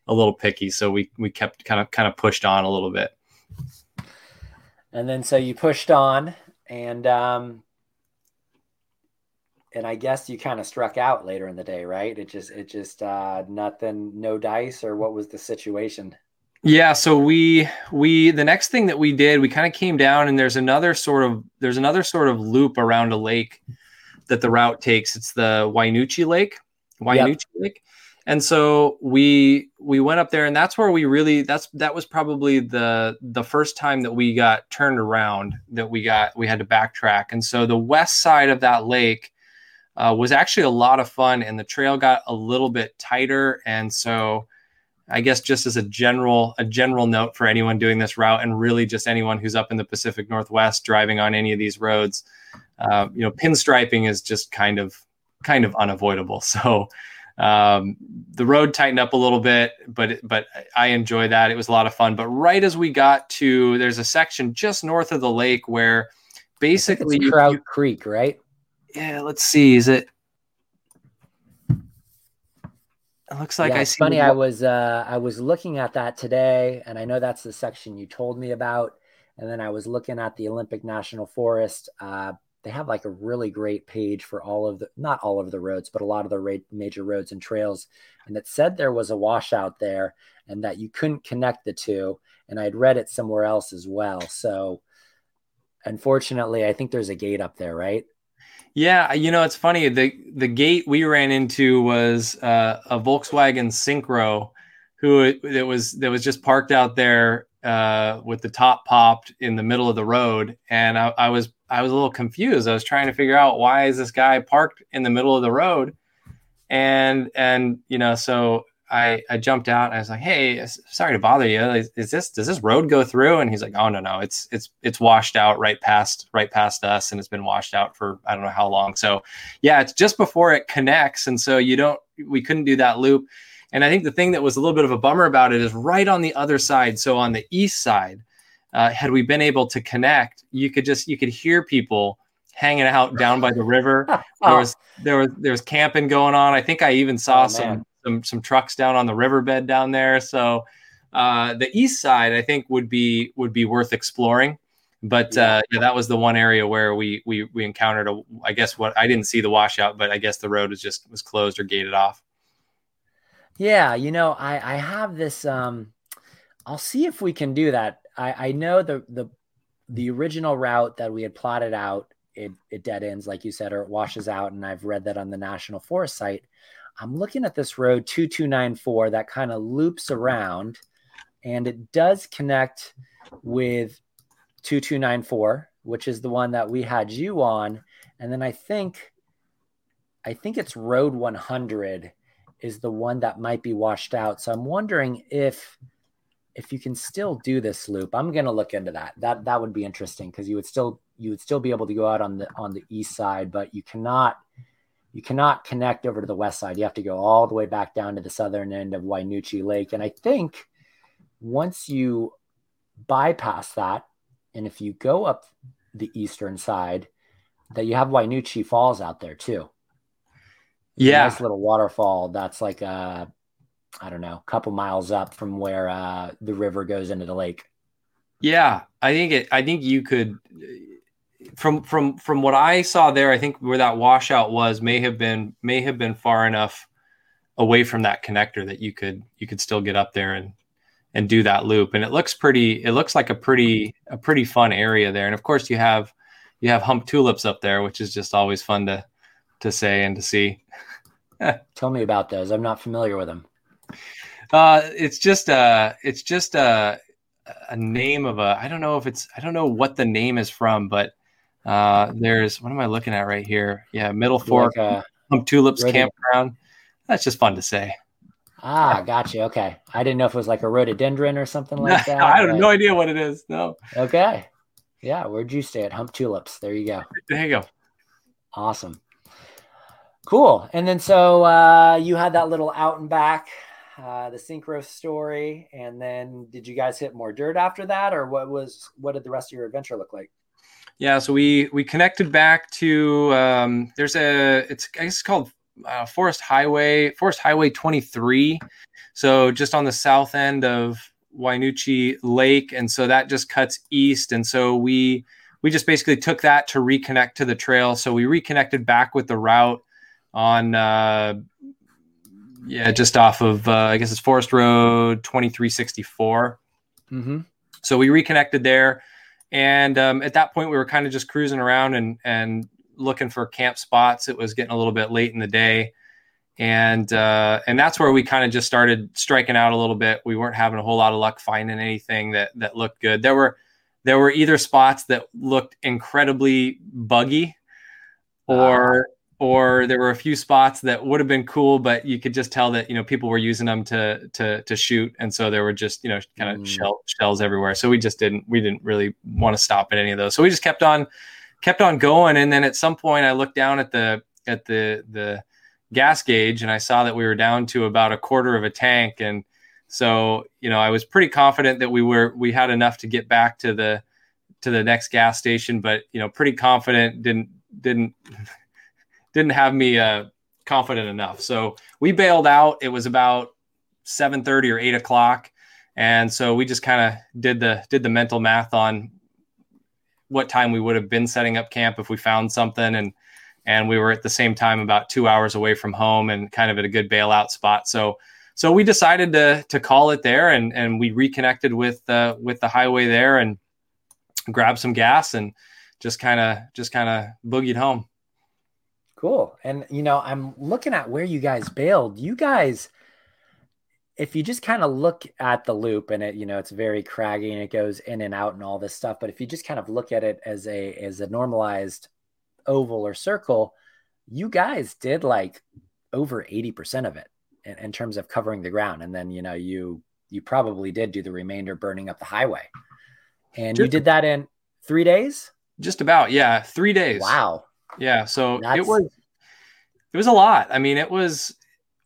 a little picky, so we we kept kind of kind of pushed on a little bit. And then so you pushed on, and um, and I guess you kind of struck out later in the day, right? It just it just uh, nothing, no dice, or what was the situation? Yeah, so we we the next thing that we did, we kind of came down and there's another sort of there's another sort of loop around a lake that the route takes. It's the Wynoochee Lake, Wynoochee yep. Lake. And so we we went up there and that's where we really that's that was probably the the first time that we got turned around that we got we had to backtrack. And so the west side of that lake uh, was actually a lot of fun and the trail got a little bit tighter and so I guess just as a general a general note for anyone doing this route, and really just anyone who's up in the Pacific Northwest driving on any of these roads, uh, you know, pinstriping is just kind of kind of unavoidable. So um, the road tightened up a little bit, but but I enjoy that. It was a lot of fun. But right as we got to, there's a section just north of the lake where basically Trout you, Creek, right? Yeah, let's see. Is it It looks like yeah, I see. Funny, I was uh, I was looking at that today, and I know that's the section you told me about. And then I was looking at the Olympic National Forest. Uh, they have like a really great page for all of the not all of the roads, but a lot of the ra- major roads and trails. And it said there was a washout there, and that you couldn't connect the two. And I'd read it somewhere else as well. So, unfortunately, I think there's a gate up there, right? Yeah, you know it's funny. the The gate we ran into was uh, a Volkswagen Syncro, who that was that was just parked out there uh, with the top popped in the middle of the road, and I, I was I was a little confused. I was trying to figure out why is this guy parked in the middle of the road, and and you know so I, I jumped out and I was like, "Hey, sorry to bother you. Is, is, this does this road go through?" And he's like, "Oh no, no, it's it's it's washed out right past right past us, and it's been washed out for I don't know how long." So, yeah, it's just before it connects, and so you don't we couldn't do that loop. And I think the thing that was a little bit of a bummer about it is right on the other side. So on the east side, uh, had we been able to connect, you could just you could hear people hanging out down by the river. There was there was there was camping going on. I think I even saw oh, some some some trucks down on the riverbed down there. So uh, the east side, I think, would be would be worth exploring. But yeah. Uh, yeah, that was the one area where we we we encountered a. I guess what I didn't see the washout, but I guess the road was just was closed or gated off. Yeah, you know, I I have this. Um, I'll see if we can do that. I I know the the the original route that we had plotted out it, it dead ends like you said or it washes out and i've read that on the national forest site I'm looking at this road 2294 that kind of loops around and it does connect with 2294, which is the one that we had you on. And then I think I think it's road 100 is the one that might be washed out. So I'm wondering if if you can still do this loop. I'm going to look into that. That that would be interesting because you would still you would still be able to go out on the on the east side, but you cannot you cannot connect over to the west side. You have to go all the way back down to the southern end of Wynoochee Lake. And I think once you bypass that, and if you go up the eastern side, that you have Wynoochee Falls out there too. Yeah, nice little waterfall. That's like a, I don't know, a couple miles up from where uh, the river goes into the lake. Yeah, I think it. I think you could from from from what I saw there, I think where that washout was may have been may have been far enough away from that connector that you could you could still get up there and and do that loop. And it looks pretty. It looks like a pretty a pretty fun area there. And of course, you have you have Humptulips up there, which is just always fun to to say and to see. Tell me about those. I'm not familiar with them. Uh, it's just a it's just a a name of a I don't know if it's I don't know what the name is from, but uh, there's what am I looking at right here? Yeah, Middle Fork like Humptulips Campground. That's just fun to say. Ah, gotcha. Okay, I didn't know if it was like a rhododendron or something like that. I have no idea what it is. No. Okay. Yeah, where'd you stay at Humptulips? There you go. There you go. Awesome. Cool. And then so uh, you had that little out and back, uh, the Syncro story, and then did you guys hit more dirt after that, or what was what did the rest of your adventure look like? Yeah, so we we connected back to um, there's a it's I guess it's called uh, Forest Highway Forest Highway 23, so just on the south end of Wynoochee Lake, and so that just cuts east, and so we we just basically took that to reconnect to the trail. So we reconnected back with the route on uh, yeah, just off of uh, I guess it's Forest Road 2364. Mm-hmm. So we reconnected there, and um, at that point we were kind of just cruising around and and looking for camp spots. It was getting a little bit late in the day, and uh, and that's where we kind of just started striking out a little bit. We weren't having a whole lot of luck finding anything that that looked good. There were there were either spots that looked incredibly buggy, or or there were a few spots that would have been cool, but you could just tell that you know people were using them to to to shoot, and so there were just you know kind of mm. shell, shells everywhere. So we just didn't we didn't really want to stop at any of those. So we just kept on kept on going, and then at some point I looked down at the at the the gas gauge and I saw that we were down to about a quarter of a tank, and so you know I was pretty confident that we were we had enough to get back to the to the next gas station, but you know pretty confident didn't didn't didn't have me uh, confident enough. So we bailed out. It was about seven thirty or eight o'clock, and so we just kind of did the did the mental math on what time we would have been setting up camp if we found something and and we were at the same time about two hours away from home and kind of at a good bailout spot. So so we decided to to call it there and and we reconnected with uh, with the highway there and grabbed some gas and just kind of just kind of boogied home. Cool. And you know, I'm looking at where you guys bailed. You guys if you just kind of look at the loop and it, you know, it's very craggy and it goes in and out and all this stuff, but if you just kind of look at it as a as a normalized oval or circle, you guys did like over 80% of it in, in terms of covering the ground. And then, you know, you you probably did do the remainder burning up the highway. And just, you did that in three days? Just about, yeah. Three days. Wow. Yeah. So That's... it was it was a lot. I mean, it was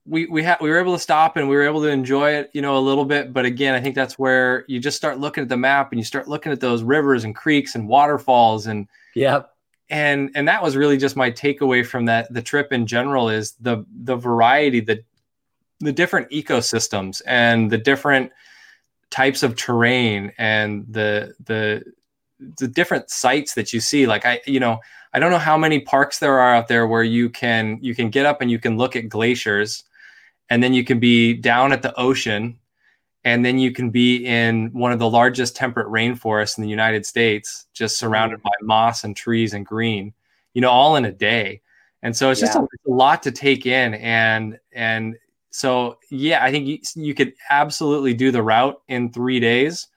we we had we were able to stop and we were able to enjoy it, you know, a little bit. But again, I think that's where you just start looking at the map and you start looking at those rivers and creeks and waterfalls and yeah. And and that was really just my takeaway from that the trip in general is the the variety, the the different ecosystems and the different types of terrain and the the the different sites that you see. Like I, you know, I don't know how many parks there are out there where you can you can get up and you can look at glaciers, and then you can be down at the ocean, and then you can be in one of the largest temperate rainforests in the United States, just surrounded mm. by moss and trees and green. You know, all in a day. And so it's just a, a lot to take in, and and so yeah, I think you, you could absolutely do the route in three days.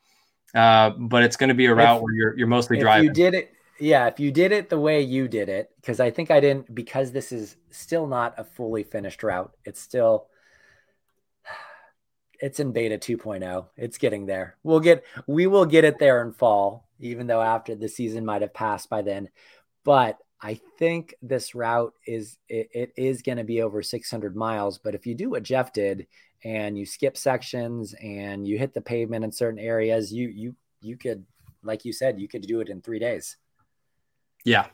Uh, but it's going to be a route if, where you're you're mostly driving. You did it yeah, if you did it the way you did it, because I think I didn't, because this is still not a fully finished route. It's still, it's in beta 2.0. It's getting there. We'll get, we will get it there in fall, even though after the season might have passed by then. But I think this route is, it, it is going to be over 600 miles. But if you do what Jeff did and you skip sections and you hit the pavement in certain areas, you, you, you could, like you said, you could do it in three days. Yeah,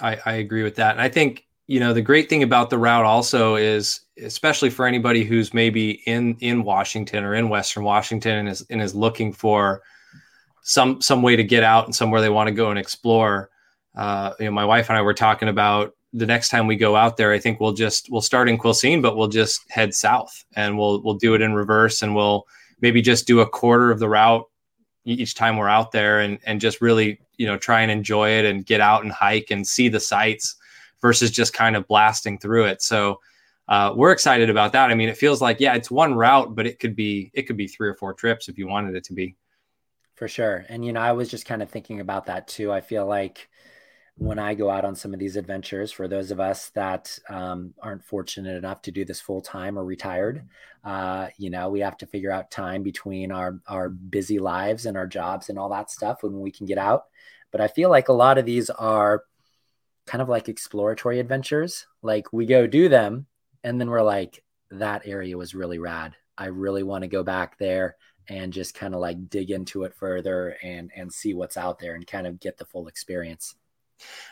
I, I agree with that. And I think, you know, the great thing about the route also is, especially for anybody who's maybe in in Washington or in Western Washington and is and is looking for some some way to get out and somewhere they want to go and explore. uh, you know, my wife and I were talking about the next time we go out there. I think we'll just we'll start in Quilcene, but we'll just head south and we'll we'll do it in reverse, and we'll maybe just do a quarter of the route each time we're out there, and and just really you know try and enjoy it and get out and hike and see the sights versus just kind of blasting through it. So. Uh, we're excited about that. I mean, it feels like yeah, it's one route, but it could be it could be three or four trips if you wanted it to be. For sure. And, you know, I was just kind of thinking about that too. I feel like when I go out on some of these adventures, for those of us that um, aren't fortunate enough to do this full time or retired, uh, you know, we have to figure out time between our, our busy lives and our jobs and all that stuff when we can get out. But I feel like a lot of these are kind of like exploratory adventures. Like we go do them and then we're like, that area was really rad. I really want to go back there and just kind of like dig into it further and and see what's out there and kind of get the full experience.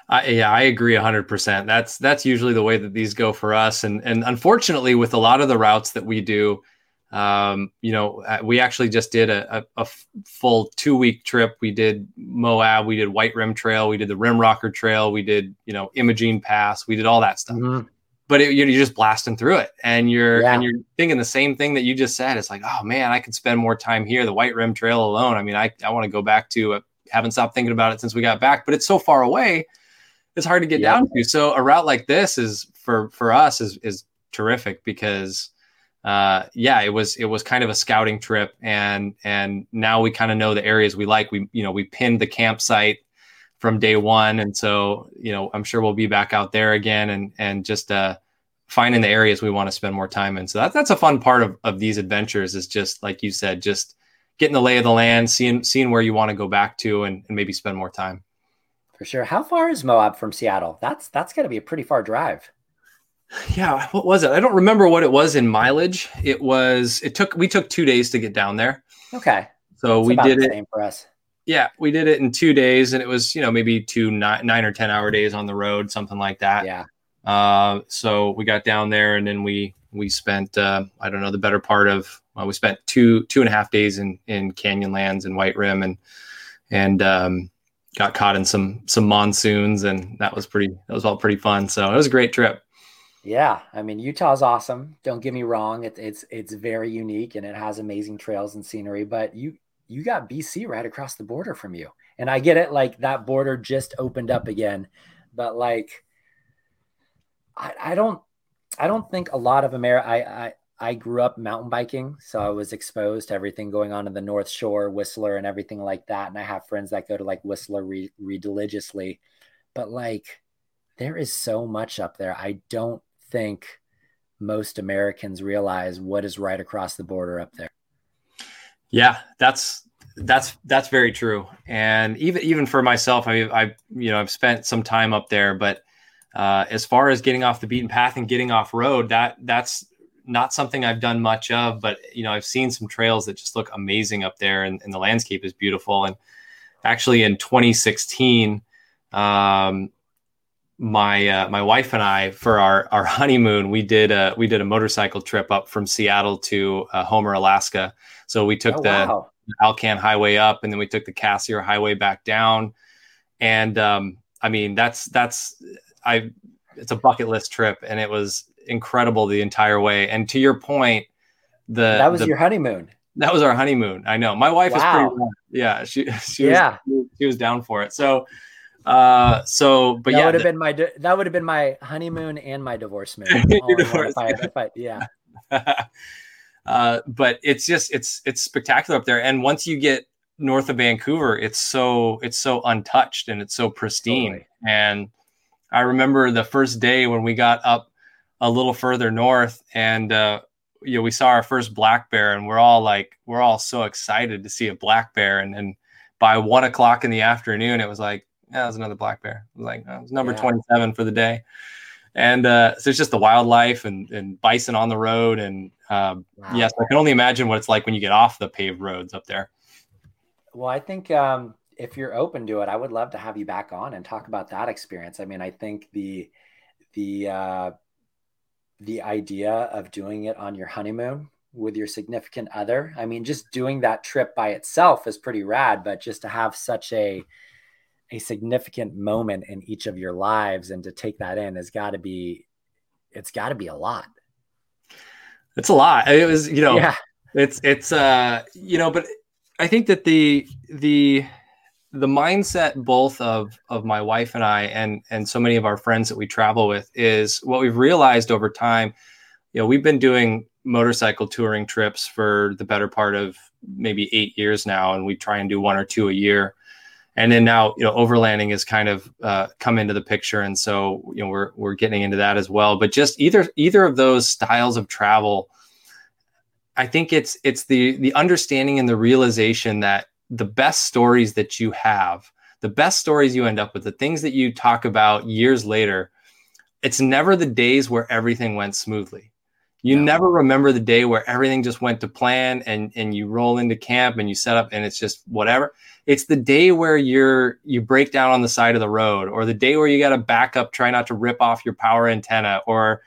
Uh, yeah, I agree 100%. That's that's usually the way that these go for us and and unfortunately with a lot of the routes that we do um, you know, uh, we actually just did a, a, a full two week trip. We did Moab, we did White Rim Trail, we did the Rim Rocker Trail, we did, you know, Imogene Pass, we did all that stuff. Mm-hmm but it, you're just blasting through it and you're yeah. and you're thinking the same thing that you just said it's like oh man i could spend more time here the white rim trail alone i mean i, I want to go back to uh, haven't stopped thinking about it since we got back but it's so far away it's hard to get yeah. down to so a route like this is for for us is is terrific because uh yeah it was it was kind of a scouting trip and and now we kind of know the areas we like we you know we pinned the campsite from day one. And so, you know, I'm sure we'll be back out there again and and just uh, finding the areas we want to spend more time in. So that, that's a fun part of, of these adventures is just like you said, just getting the lay of the land, seeing seeing where you want to go back to and, and maybe spend more time. For sure. How far is Moab from Seattle? That's that's gotta be a pretty far drive. Yeah, what was it? I don't remember what it was in mileage. It was it took we took two days to get down there. Okay. So we did it for us yeah, we did it in two days, and it was you know maybe two nine, nine or ten hour days on the road, something like that. Yeah. Uh, so we got down there, and then we we spent uh, I don't know the better part of well, we spent two two and a half days in in Canyonlands and White Rim, and and um, got caught in some some monsoons, and that was pretty that was all pretty fun. So it was a great trip. Yeah, I mean Utah's awesome. Don't get me wrong; it, it's it's very unique and it has amazing trails and scenery. But you you got BC right across the border from you. And I get it, like that border just opened up again, but like I, I don't I don't think a lot of America I, I I grew up mountain biking, so I was exposed to everything going on in the North Shore, Whistler, and everything like that. And I have friends that go to like Whistler re- religiously, but like there is so much up there. I don't think most Americans realize what is right across the border up there. Yeah, that's that's that's very true. And even even for myself, I I you know I've spent some time up there, but uh, as far as getting off the beaten path and getting off road, that that's not something I've done much of. But you know, I've seen some trails that just look amazing up there, and, and the landscape is beautiful. And actually, in 2016, um, my uh, my wife and I for our our honeymoon we did a we did a motorcycle trip up from Seattle to uh, Homer, Alaska. So we took oh, the wow. Alcan Highway up, and then we took the Cassiar Highway back down. And um, I mean, that's that's I it's a bucket list trip, and it was incredible the entire way. And to your point, the that was the, your honeymoon. That was our honeymoon. I know. My wife wow. is pretty. Yeah, she she yeah. was she was down for it. So uh, so, but that yeah, would have been my that would have been my honeymoon and my divorce moon. divorce. If I, if I, yeah. uh, but it's just it's it's spectacular up there, and once you get north of Vancouver, it's so it's so untouched and it's so pristine. Totally. And I remember the first day when we got up a little further north, and uh, you know we saw our first black bear, and we're all like we're all so excited to see a black bear, and then by one o'clock in the afternoon, it was like yeah, was another black bear. It was like oh, it was number yeah. 27 for the day. And uh, so it's just the wildlife and, and bison on the road. And um, wow. yes, I can only imagine what it's like when you get off the paved roads up there. Well, I think um, if you're open to it, I would love to have you back on and talk about that experience. I mean, I think the the uh, the idea of doing it on your honeymoon with your significant other. I mean, just doing that trip by itself is pretty rad, but just to have such a a significant moment in each of your lives and to take that in has got to be it's got to be a lot it's a lot it was you know yeah. it's it's uh you know but i think that the the the mindset both of of my wife and i and and so many of our friends that we travel with is what we've realized over time you know we've been doing motorcycle touring trips for the better part of maybe eight years now and we try and do one or two a year. And then now you know overlanding has kind of uh, come into the picture and so you know we're we're getting into that as well. But just either either of those styles of travel i think it's it's the the understanding and the realization that the best stories that you have the best stories you end up with the things that you talk about years later it's never the days where everything went smoothly you never remember the day where everything just went to plan and and you roll into camp and you set up and it's just whatever. It's the day where you're you break down on the side of the road or the day where you got to back up try not to rip off your power antenna or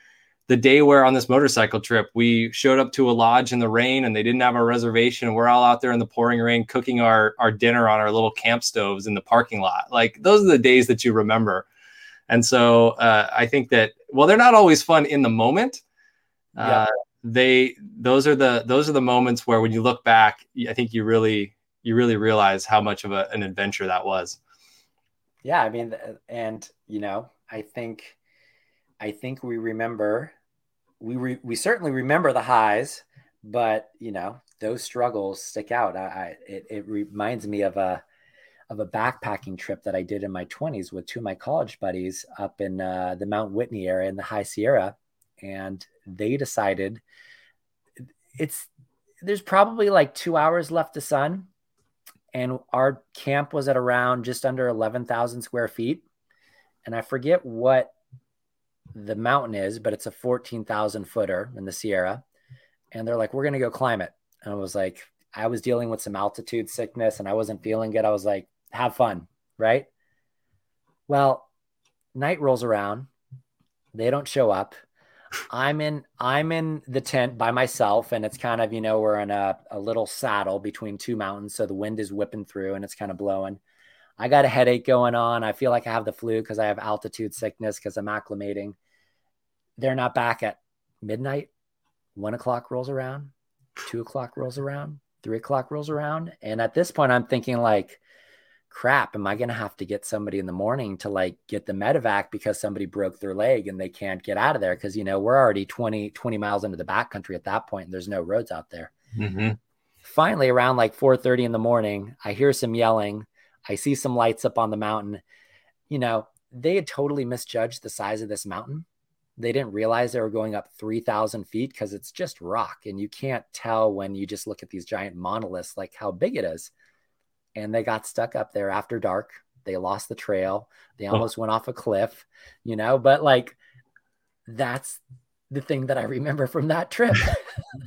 the day where on this motorcycle trip we showed up to a lodge in the rain and they didn't have a reservation and we're all out there in the pouring rain cooking our our dinner on our little camp stoves in the parking lot. Like those are the days that you remember. And so uh, I think that well they're not always fun in the moment yeah. Uh, they those are the those are the moments where when you look back, I think you really you really realize how much of a, an adventure that was. Yeah, I mean, and you know, I think I think we remember we re, we certainly remember the highs, but you know, those struggles stick out. I, I it, it reminds me of a of a backpacking trip that I did in my 20s with two of my college buddies up in uh, the Mount Whitney area in the High Sierra and they decided it's there's probably like two hours left to sun and our camp was at around just under 11,000 square feet. And I forget what the mountain is, but it's a 14,000 footer in the Sierra. And they're like, we're going to go climb it. And I was like, I was dealing with some altitude sickness and I wasn't feeling good. I was like, have fun. Right. Well, night rolls around. They don't show up. I'm in I'm in the tent by myself and it's kind of, you know, we're in a, a little saddle between two mountains. So the wind is whipping through and it's kind of blowing. I got a headache going on. I feel like I have the flu because I have altitude sickness because I'm acclimating. They're not back at midnight. One o'clock rolls around, two o'clock rolls around, three o'clock rolls around. And at this point, I'm thinking like, crap, am I going to have to get somebody in the morning to like get the medevac because somebody broke their leg and they can't get out of there? Cause you know, we're already 20, 20 miles into the backcountry at that point and there's no roads out there. Mm-hmm. Finally, around like 4.30 in the morning, I hear some yelling. I see some lights up on the mountain. You know, they had totally misjudged the size of this mountain. They didn't realize they were going up 3,000 feet because it's just rock. And you can't tell when you just look at these giant monoliths, like how big it is and they got stuck up there after dark. They lost the trail. They almost oh. went off a cliff, you know, but like that's the thing that I remember from that trip.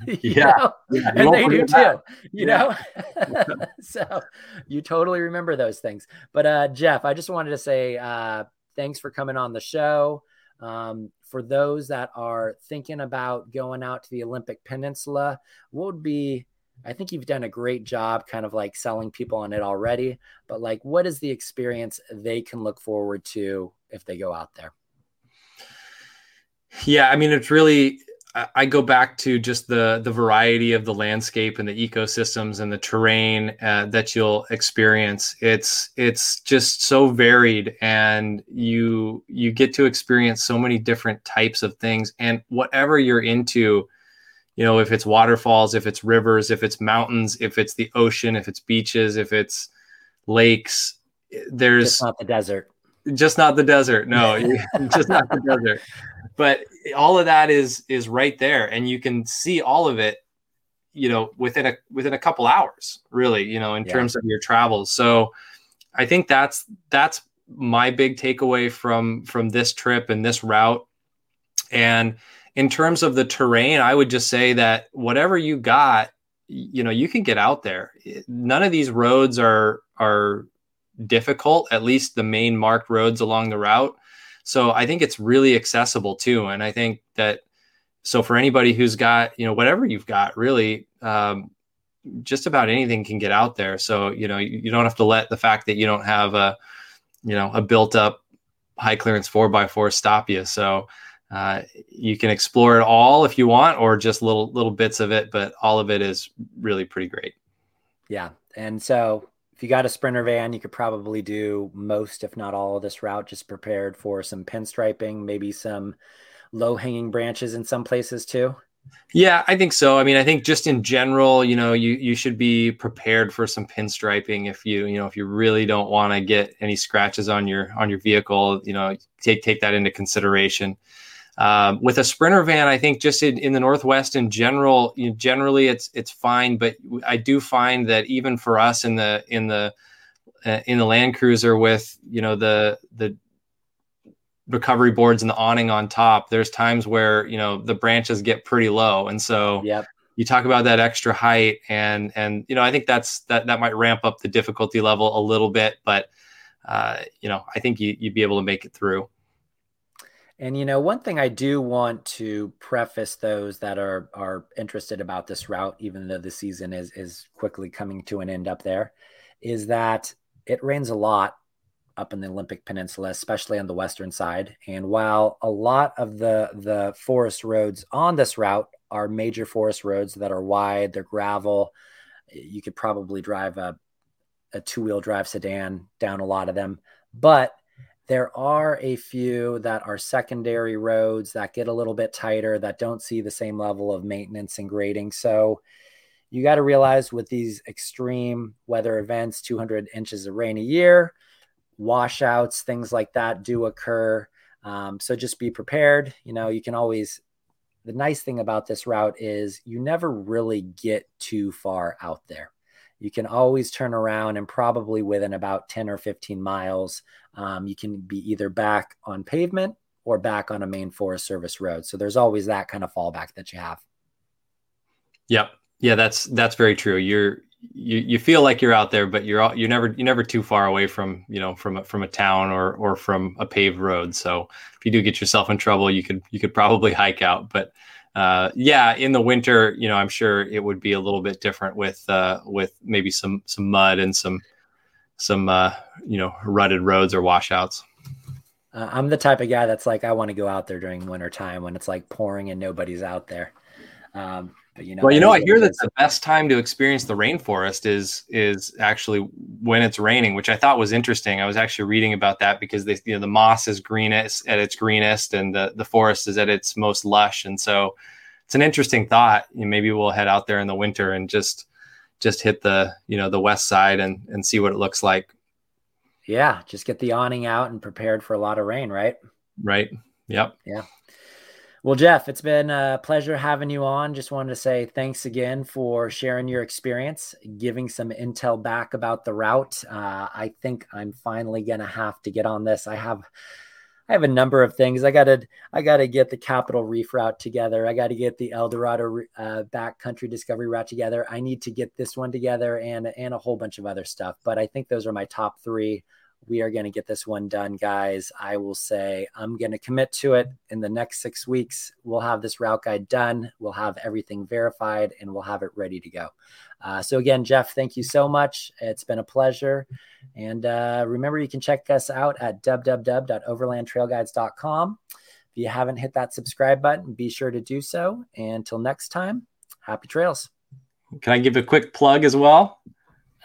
yeah. yeah. And they do too, you yeah. know? so you totally remember those things. But uh, Jeff, I just wanted to say uh, thanks for coming on the show. Um, for those that are thinking about going out to the Olympic Peninsula, what would be I think you've done a great job kind of like selling people on it already, but like what is the experience they can look forward to if they go out there? Yeah, I mean it's really I go back to just the the variety of the landscape and the ecosystems and the terrain uh, that you'll experience. It's it's just so varied, and you you get to experience so many different types of things. And whatever you're into, you know if it's waterfalls if it's rivers if it's mountains if it's the ocean if it's beaches if it's lakes there's just not the desert just not the desert no just not the desert but all of that is is right there and you can see all of it you know within a within a couple hours really you know in yeah. terms of your travels so i think that's that's my big takeaway from from this trip and this route and in terms of the terrain, I would just say that whatever you got, you know, you can get out there. None of these roads are are difficult, at least the main marked roads along the route. So I think it's really accessible too. And I think that so for anybody who's got, you know, whatever you've got, really, um, just about anything can get out there. So, you know, you, you don't have to let the fact that you don't have a you know a built up high clearance four by four stop you. So uh, you can explore it all if you want, or just little little bits of it. But all of it is really pretty great. Yeah, and so if you got a sprinter van, you could probably do most, if not all, of this route. Just prepared for some pinstriping, maybe some low hanging branches in some places too. Yeah, I think so. I mean, I think just in general, you know, you you should be prepared for some pinstriping if you you know if you really don't want to get any scratches on your on your vehicle. You know, take take that into consideration. Um, with a sprinter van, I think just in, in the Northwest in general, you know, generally it's it's fine. But I do find that even for us in the in the uh, in the Land Cruiser with you know the the recovery boards and the awning on top, there's times where you know the branches get pretty low, and so yep. you talk about that extra height, and and you know I think that's that that might ramp up the difficulty level a little bit, but uh, you know I think you you'd be able to make it through. And you know, one thing I do want to preface those that are are interested about this route, even though the season is is quickly coming to an end up there, is that it rains a lot up in the Olympic Peninsula, especially on the western side. And while a lot of the the forest roads on this route are major forest roads that are wide, they're gravel, you could probably drive a a two wheel drive sedan down a lot of them, but there are a few that are secondary roads that get a little bit tighter that don't see the same level of maintenance and grading. So you got to realize with these extreme weather events, 200 inches of rain a year, washouts, things like that do occur. Um, so just be prepared. You know, you can always, the nice thing about this route is you never really get too far out there you can always turn around and probably within about 10 or 15 miles, um, you can be either back on pavement or back on a main Forest Service road. So there's always that kind of fallback that you have. Yep. Yeah, that's that's very true. You're you, you feel like you're out there, but you're you're never you're never too far away from you know from a, from a town or or from a paved road. So if you do get yourself in trouble, you could you could probably hike out. But uh, yeah, in the winter, you know, I'm sure it would be a little bit different with uh, with maybe some some mud and some some uh, you know rutted roads or washouts. Uh, I'm the type of guy that's like I want to go out there during winter time when it's like pouring and nobody's out there. Um, but, you know, well, you know, I hear that the best time to experience the rainforest is is actually when it's raining, which I thought was interesting. I was actually reading about that because they, you know, the moss is greenest at its greenest, and the the forest is at its most lush, and so it's an interesting thought. You know, maybe we'll head out there in the winter and just just hit the you know the west side and and see what it looks like. Yeah, just get the awning out and prepared for a lot of rain, right? Right. Yep. Yeah. Well, Jeff, it's been a pleasure having you on. Just wanted to say thanks again for sharing your experience, giving some intel back about the route. Uh, I think I'm finally gonna have to get on this. I have, I have a number of things. I gotta, I gotta get the Capitol Reef route together. I got to get the Eldorado uh, backcountry discovery route together. I need to get this one together and and a whole bunch of other stuff. But I think those are my top three we are going to get this one done, guys. I will say I'm going to commit to it in the next six weeks. We'll have this route guide done. We'll have everything verified and we'll have it ready to go. Uh, so, again, Jeff, thank you so much. It's been a pleasure. And uh, remember, you can check us out at www.overlandtrailguides.com. If you haven't hit that subscribe button, be sure to do so. And until next time, happy trails. Can I give a quick plug as well?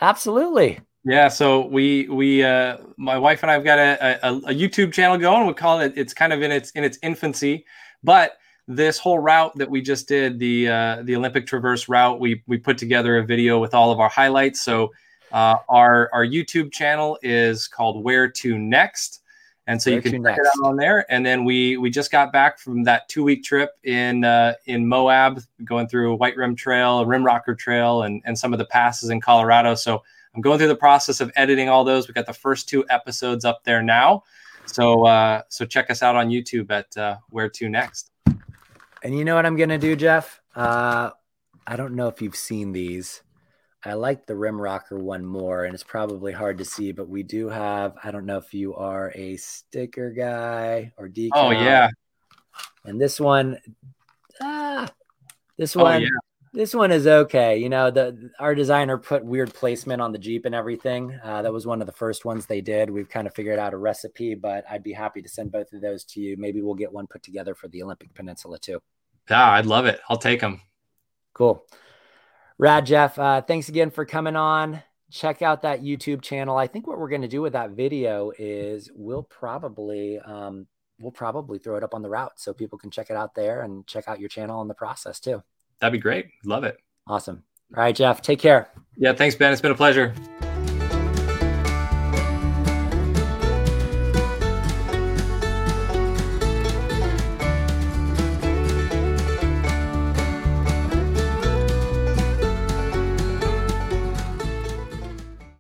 Absolutely. Yeah, so we we uh, my wife and I've got a, a, a, YouTube channel going. We call it it's kind of in its in its infancy, but this whole route that we just did the uh, the Olympic Traverse route, we we put together a video with all of our highlights. So uh, our our YouTube channel is called Where to Next, and so Where you can check next. it out on there. And then we we just got back from that two week trip in uh, in Moab, going through White Rim Trail, Rim Rocker Trail, and and some of the passes in Colorado. So I'm going through the process of editing all those. We got the first two episodes up there now. So uh, so check us out on YouTube at uh, Where to Next. And you know what I'm gonna do, Jeff? Uh, I don't know if you've seen these. I like the Rim Rocker one more, and it's probably hard to see, but we do have. I don't know if you are a sticker guy or decal. Oh yeah. And this one, ah, this oh, one, yeah. This one is okay. You know, the our designer put weird placement on the Jeep and everything. Uh, that was one of the first ones they did. We've kind of figured out a recipe, but I'd be happy to send both of those to you. Maybe we'll get one put together for the Olympic Peninsula too. Yeah, I'd love it. I'll take them. Cool. Rad Jeff, uh, thanks again for coming on. Check out that YouTube channel. I think what we're going to do with that video is we'll probably um, we'll probably throw it up on the route so people can check it out there and check out your channel in the process too. That'd be great. Love it. Awesome. All right, Jeff, take care. Yeah, thanks, Ben. It's been a pleasure.